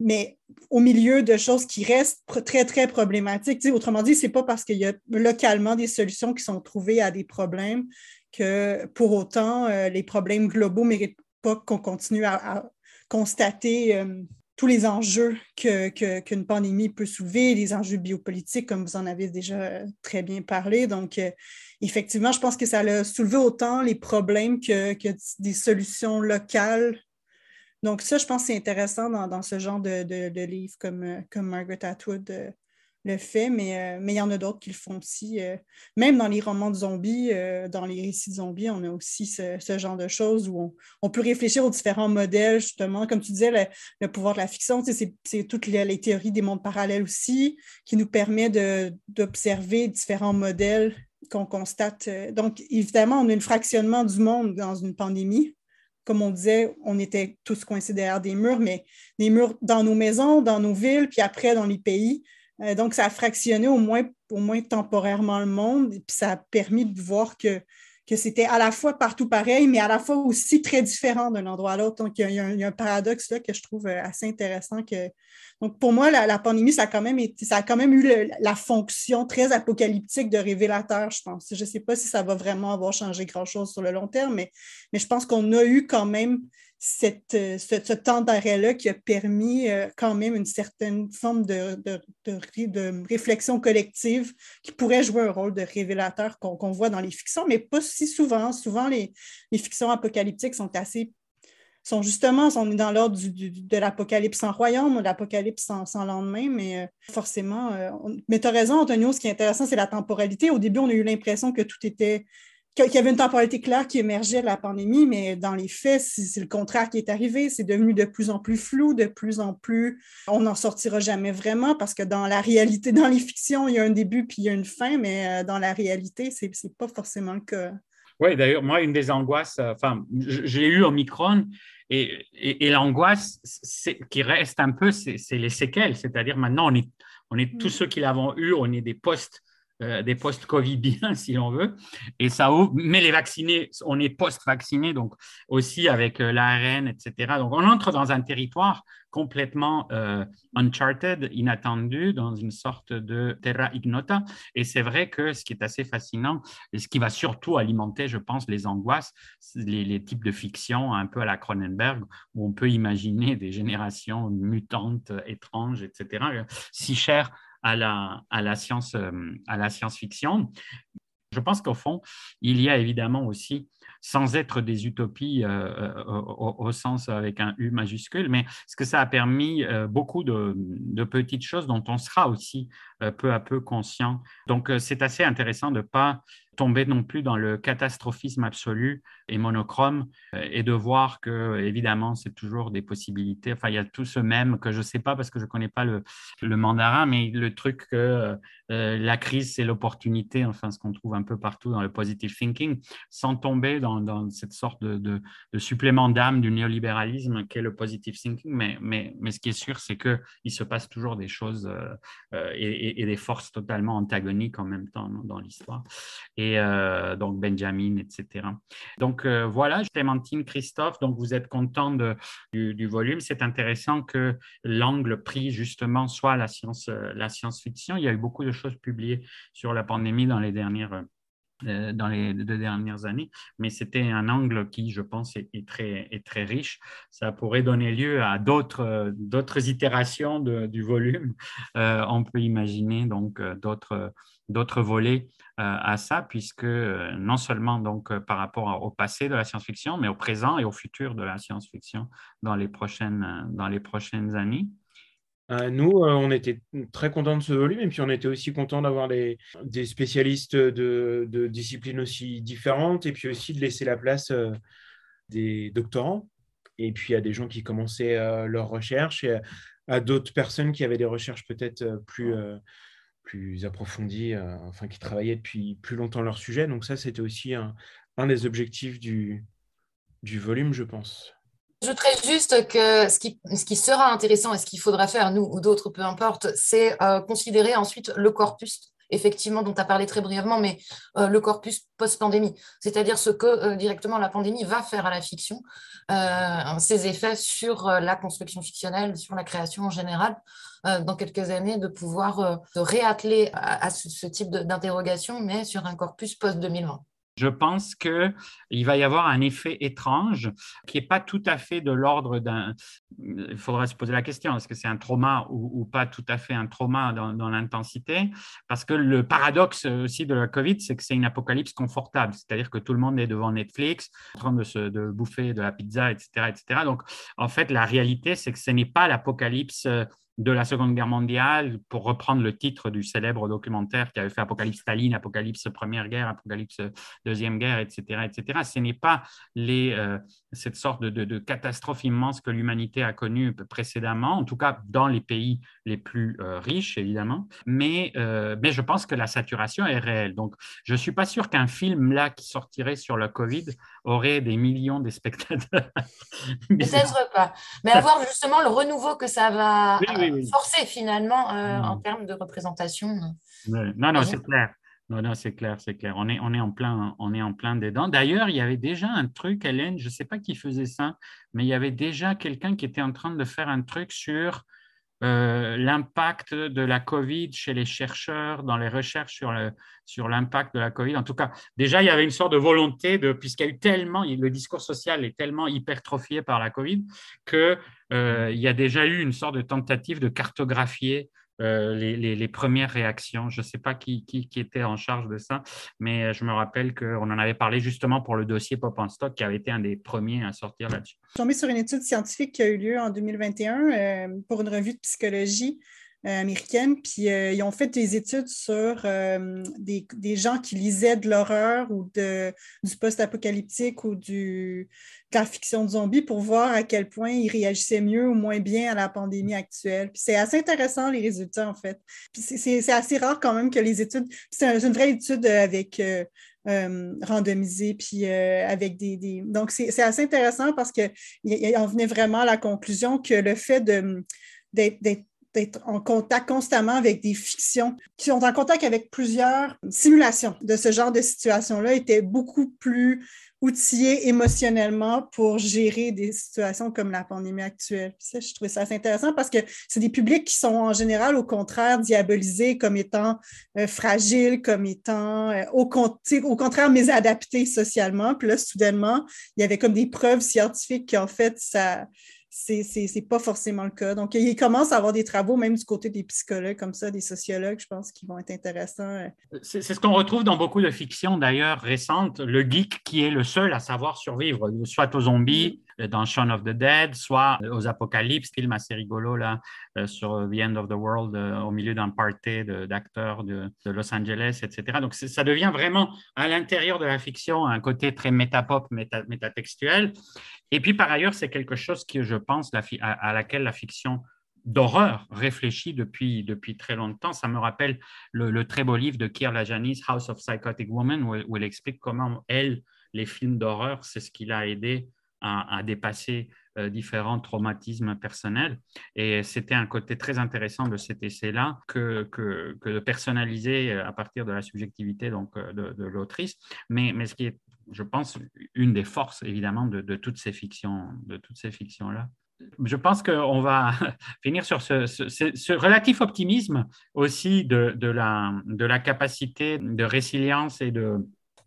mais au milieu de choses qui restent très, très problématiques. autrement dit, ce n'est pas parce qu'il y a localement des solutions qui sont trouvées à des problèmes que pour autant, euh, les problèmes globaux ne méritent pas qu'on continue à, constater euh, tous les enjeux qu'une pandémie peut soulever, les enjeux biopolitiques, comme vous en avez déjà très bien parlé. Donc, euh, effectivement, je pense que ça a soulevé autant les problèmes que, des solutions locales. Donc, ça, je pense que c'est intéressant dans, ce genre de, de, livre comme, comme Margaret Atwood euh, le fait, mais, euh, mais il y en a d'autres qui le font aussi. Euh, même dans les romans de zombies, dans les récits de zombies, on a aussi ce, genre de choses où on, peut réfléchir aux différents modèles, justement. Comme tu disais, le, pouvoir de la fiction, c'est toutes les, théories des mondes parallèles aussi, qui nous permet d'observer différents modèles qu'on constate. Euh, donc, évidemment, on a un fractionnement du monde dans une pandémie. Comme on disait, on était tous coincés derrière des murs, mais des murs dans nos maisons, dans nos villes, puis après dans les pays. Euh, donc, ça a fractionné au moins, au moins temporairement le monde, et puis ça a permis de voir que que c'était à la fois partout pareil, mais à la fois aussi très différent d'un endroit à l'autre. Donc, il y, a, un, paradoxe là que je trouve euh, assez intéressant. Que... Donc, pour moi, la, pandémie, ça a, quand même ça a quand même eu la fonction très apocalyptique de révélateur, je pense. Je ne sais pas si ça va vraiment avoir changé grand-chose sur le long terme, mais, mais je pense qu'on a eu quand même cette, euh, ce, temps d'arrêt-là qui a permis euh, quand même une certaine forme de, de, réflexion collective qui pourrait jouer un rôle de révélateur qu'on voit dans les fictions, mais pas si souvent. Souvent, les, les fictions apocalyptiques sont assez sont justement, on dans l'ordre de l'apocalypse sans royaume, de l'apocalypse sans, lendemain, mais euh, forcément. mais tu as raison, Antonio, ce qui est intéressant, c'est la temporalité. Au début, on a eu l'impression que tout était qu'il y avait une temporalité claire qui émergeait de la pandémie, mais dans les faits, c'est le contraire qui est arrivé. C'est devenu de plus en plus flou, de plus en plus. On n'en sortira jamais vraiment parce que dans la réalité, dans les fictions, il y a un début puis il y a une fin, mais euh, dans la réalité, ce n'est pas forcément le cas. Oui, d'ailleurs, moi, une des angoisses, euh, enfin, j'ai eu Omicron et, et, l'angoisse qui reste un peu, c'est les séquelles. C'est-à-dire maintenant, on est, on est tous mm. ceux qui l'avons eu, on est des postes euh, des post-covidiens, si l'on veut. Et ça mais les vaccinés, on est post-vaccinés, donc aussi avec euh, l'ARN, etc. Donc on entre dans un territoire complètement euh, uncharted, inattendu, dans une sorte de terra ignota. Et c'est vrai que ce qui est assez fascinant, et ce qui va surtout alimenter, je pense, les angoisses, les, les types de fiction un peu à la Cronenberg, où on peut imaginer des générations mutantes, étranges, etc., si chères à la, à la science, euh, à la science-fiction. Je pense qu'au fond, il y a évidemment aussi, sans être des utopies euh, euh, au, sens avec un U majuscule, mais ce que ça a permis beaucoup de, petites choses dont on sera aussi peu à peu conscient. Donc, c'est assez intéressant de ne pas tomber non plus dans le catastrophisme absolu et monochrome euh, et de voir que, évidemment, c'est toujours des possibilités. Enfin, il y a tout ce même que je ne sais pas parce que je ne connais pas le, le, mandarin, mais le truc que euh, euh, la crise, c'est l'opportunité, enfin, ce qu'on trouve un peu partout dans le positive thinking, sans tomber dans, cette sorte de, de, supplément d'âme du néolibéralisme qu'est le positive thinking. Mais, mais, mais ce qui est sûr, c'est qu'il se passe toujours des choses et, des forces totalement antagoniques en même temps dans l'histoire euh, donc Benjamin, etc. Donc euh, voilà, Clémentine, Christophe, donc vous êtes content du, volume. C'est intéressant que l'angle pris justement soit la science, euh, la science-fiction. Il y a eu beaucoup de choses publiées sur la pandémie dans les dernières dans les deux dernières années, mais c'était un angle qui, je pense, est, très, est très riche. Ça pourrait donner lieu à d'autres, d'autres itérations du volume. on peut imaginer donc d'autres, d'autres volets à ça, puisque euh, non seulement donc euh, par rapport au passé de la science-fiction, mais au présent et au futur de la science-fiction dans les prochaines, dans les prochaines années. Nous, on était très contents de ce volume et puis on était aussi contents d'avoir des, spécialistes de, disciplines aussi différentes et puis aussi de laisser la place des doctorants et puis à des gens qui commençaient leurs recherches et à d'autres personnes qui avaient des recherches peut-être plus, plus approfondis, euh, enfin qui travaillaient depuis plus longtemps leur sujet. Donc ça, c'était aussi un, des objectifs du, du volume, je pense. J'ajouterais juste que ce qui, sera intéressant et ce qu'il faudra faire, nous ou d'autres, peu importe, c'est euh, considérer ensuite le corpus, effectivement, dont tu as parlé très brièvement, mais euh, le corpus post-pandémie, c'est-à-dire ce que directement la pandémie va faire à la fiction, ses effets sur la construction fictionnelle, sur la création en général. Euh, dans quelques années de pouvoir euh, se réatteler à, ce, type d'interrogation, mais sur un corpus post-2020. Je pense qu'il va y avoir un effet étrange qui n'est pas tout à fait de l'ordre d'un... Il faudra se poser la question, est-ce que c'est un trauma ou, pas tout à fait un trauma dans, l'intensité? Parce que le paradoxe aussi de la COVID, c'est que c'est une apocalypse confortable, c'est-à-dire que tout le monde est devant Netflix, en train de, se, bouffer de la pizza, etc., etc. Donc, en fait, la réalité, c'est que ce n'est pas l'apocalypse de la Seconde Guerre mondiale, pour reprendre le titre du célèbre documentaire qui avait fait Apocalypse Staline, Apocalypse Première Guerre, Apocalypse Deuxième Guerre, etc. etc. Ce n'est pas les, euh, cette sorte de, catastrophe immense que l'humanité a connue précédemment, en tout cas dans les pays les plus euh, riches, évidemment, mais, euh, mais je pense que la saturation est réelle. Donc, je ne suis pas sûr qu'un film là qui sortirait sur le Covid aurait des millions de spectateurs. Peut-être pas. Mais avoir justement le renouveau que ça va forcer finalement euh, en termes de représentation. Non, non, c'est clair. Non, non, c'est clair, c'est clair. On est, on est en plein, on est en plein dedans. D'ailleurs, il y avait déjà un truc, Hélène, je ne sais pas qui faisait ça, mais il y avait déjà quelqu'un qui était en train de faire un truc sur euh, l'impact de la COVID chez les chercheurs, dans les recherches sur, le, sur l'impact de la COVID. En tout cas, déjà, il y avait une sorte de volonté, de, puisqu'il y a eu tellement, le discours social est tellement hypertrophié par la COVID, qu'il euh, y a déjà eu une sorte de tentative de cartographier euh, les, premières réactions. Je ne sais pas qui, était en charge de ça, mais euh, je me rappelle qu'on en avait parlé justement pour le dossier Pop en Stock, qui avait été un des premiers à sortir là-dessus. Je suis tombée sur une étude scientifique qui a eu lieu en 2021 euh, pour une revue de psychologie américaine. Puis ils ont fait des études sur des, des, gens qui lisaient de l'horreur ou de, du post-apocalyptique ou de la fiction de zombies pour voir à quel point ils réagissaient mieux ou moins bien à la pandémie actuelle. C'est assez intéressant, les résultats, en fait. C'est assez rare quand même que les études... C'est une vraie étude avec... Euh, euh, randomisée, puis euh, avec des, Donc, c'est assez intéressant parce qu'on venait vraiment à la conclusion que le fait d'être en contact constamment avec des fictions qui sont en contact avec plusieurs simulations de ce genre de situation-là était beaucoup plus outillés émotionnellement pour gérer des situations comme la pandémie actuelle. ça, je trouvais ça assez intéressant parce que c'est des publics qui sont en général, au contraire, diabolisés comme étant euh, fragiles, comme étant euh, au, au, contraire mésadaptés socialement. Puis là, soudainement, il y avait comme des preuves scientifiques qu'en fait, ça c'est pas forcément le cas. Donc, il commence à avoir des travaux, même du côté des psychologues, comme ça, des sociologues, je pense, qui vont être intéressants. Euh. C'est ce qu'on retrouve dans beaucoup de fictions, d'ailleurs, récentes. Le geek qui est le seul à savoir survivre, soit aux zombies, dans Shaun of the Dead, soit euh, aux Apocalypses, film assez rigolo là, euh, sur The End of the World, au milieu d'un party d'acteurs de, Los Angeles, etc. Donc ça devient vraiment à l'intérieur de la fiction un côté très métapop, méta, métatextuel. Et puis par ailleurs, c'est quelque chose que je pense à, laquelle la fiction d'horreur réfléchit depuis, depuis très longtemps. Ça me rappelle le, très beau livre de Kier Lajanis, House of Psychotic Woman, où, où elle explique comment elle, les films d'horreur, c'est ce qui l'a aidé à, dépasser euh, différents traumatismes personnels. Et c'était un côté très intéressant de cet essai-là que, que, de personnaliser euh, à partir de la subjectivité donc, euh, de, l'autrice. Mais, mais ce qui est, je pense, une des forces évidemment de, toutes ces fictions, de toutes ces fictions-là je pense qu'on va finir sur ce, ce, relatif optimisme aussi de, de, la, de la capacité de résilience et de,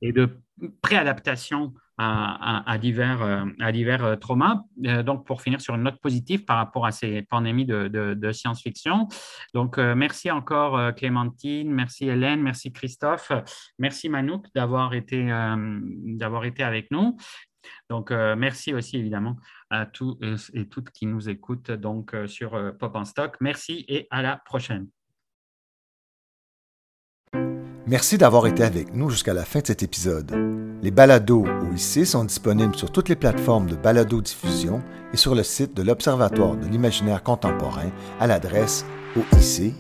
et de préadaptation à, divers, à divers euh, traumas. Euh, donc, pour finir sur une note positive par rapport à ces pandémies de, science-fiction. Donc, euh, merci encore Clémentine, merci Hélène, merci Christophe, merci Manouk d'avoir été, été avec nous. Donc, merci aussi évidemment à tous et toutes qui nous écoutent donc, sur Pop en Stock. Merci et à la prochaine. Merci d'avoir été avec nous jusqu'à la fin de cet épisode. Les balados OIC sont disponibles sur toutes les plateformes de balado-diffusion et sur le site de l'Observatoire de l'imaginaire contemporain à l'adresse oic.ucam.ca.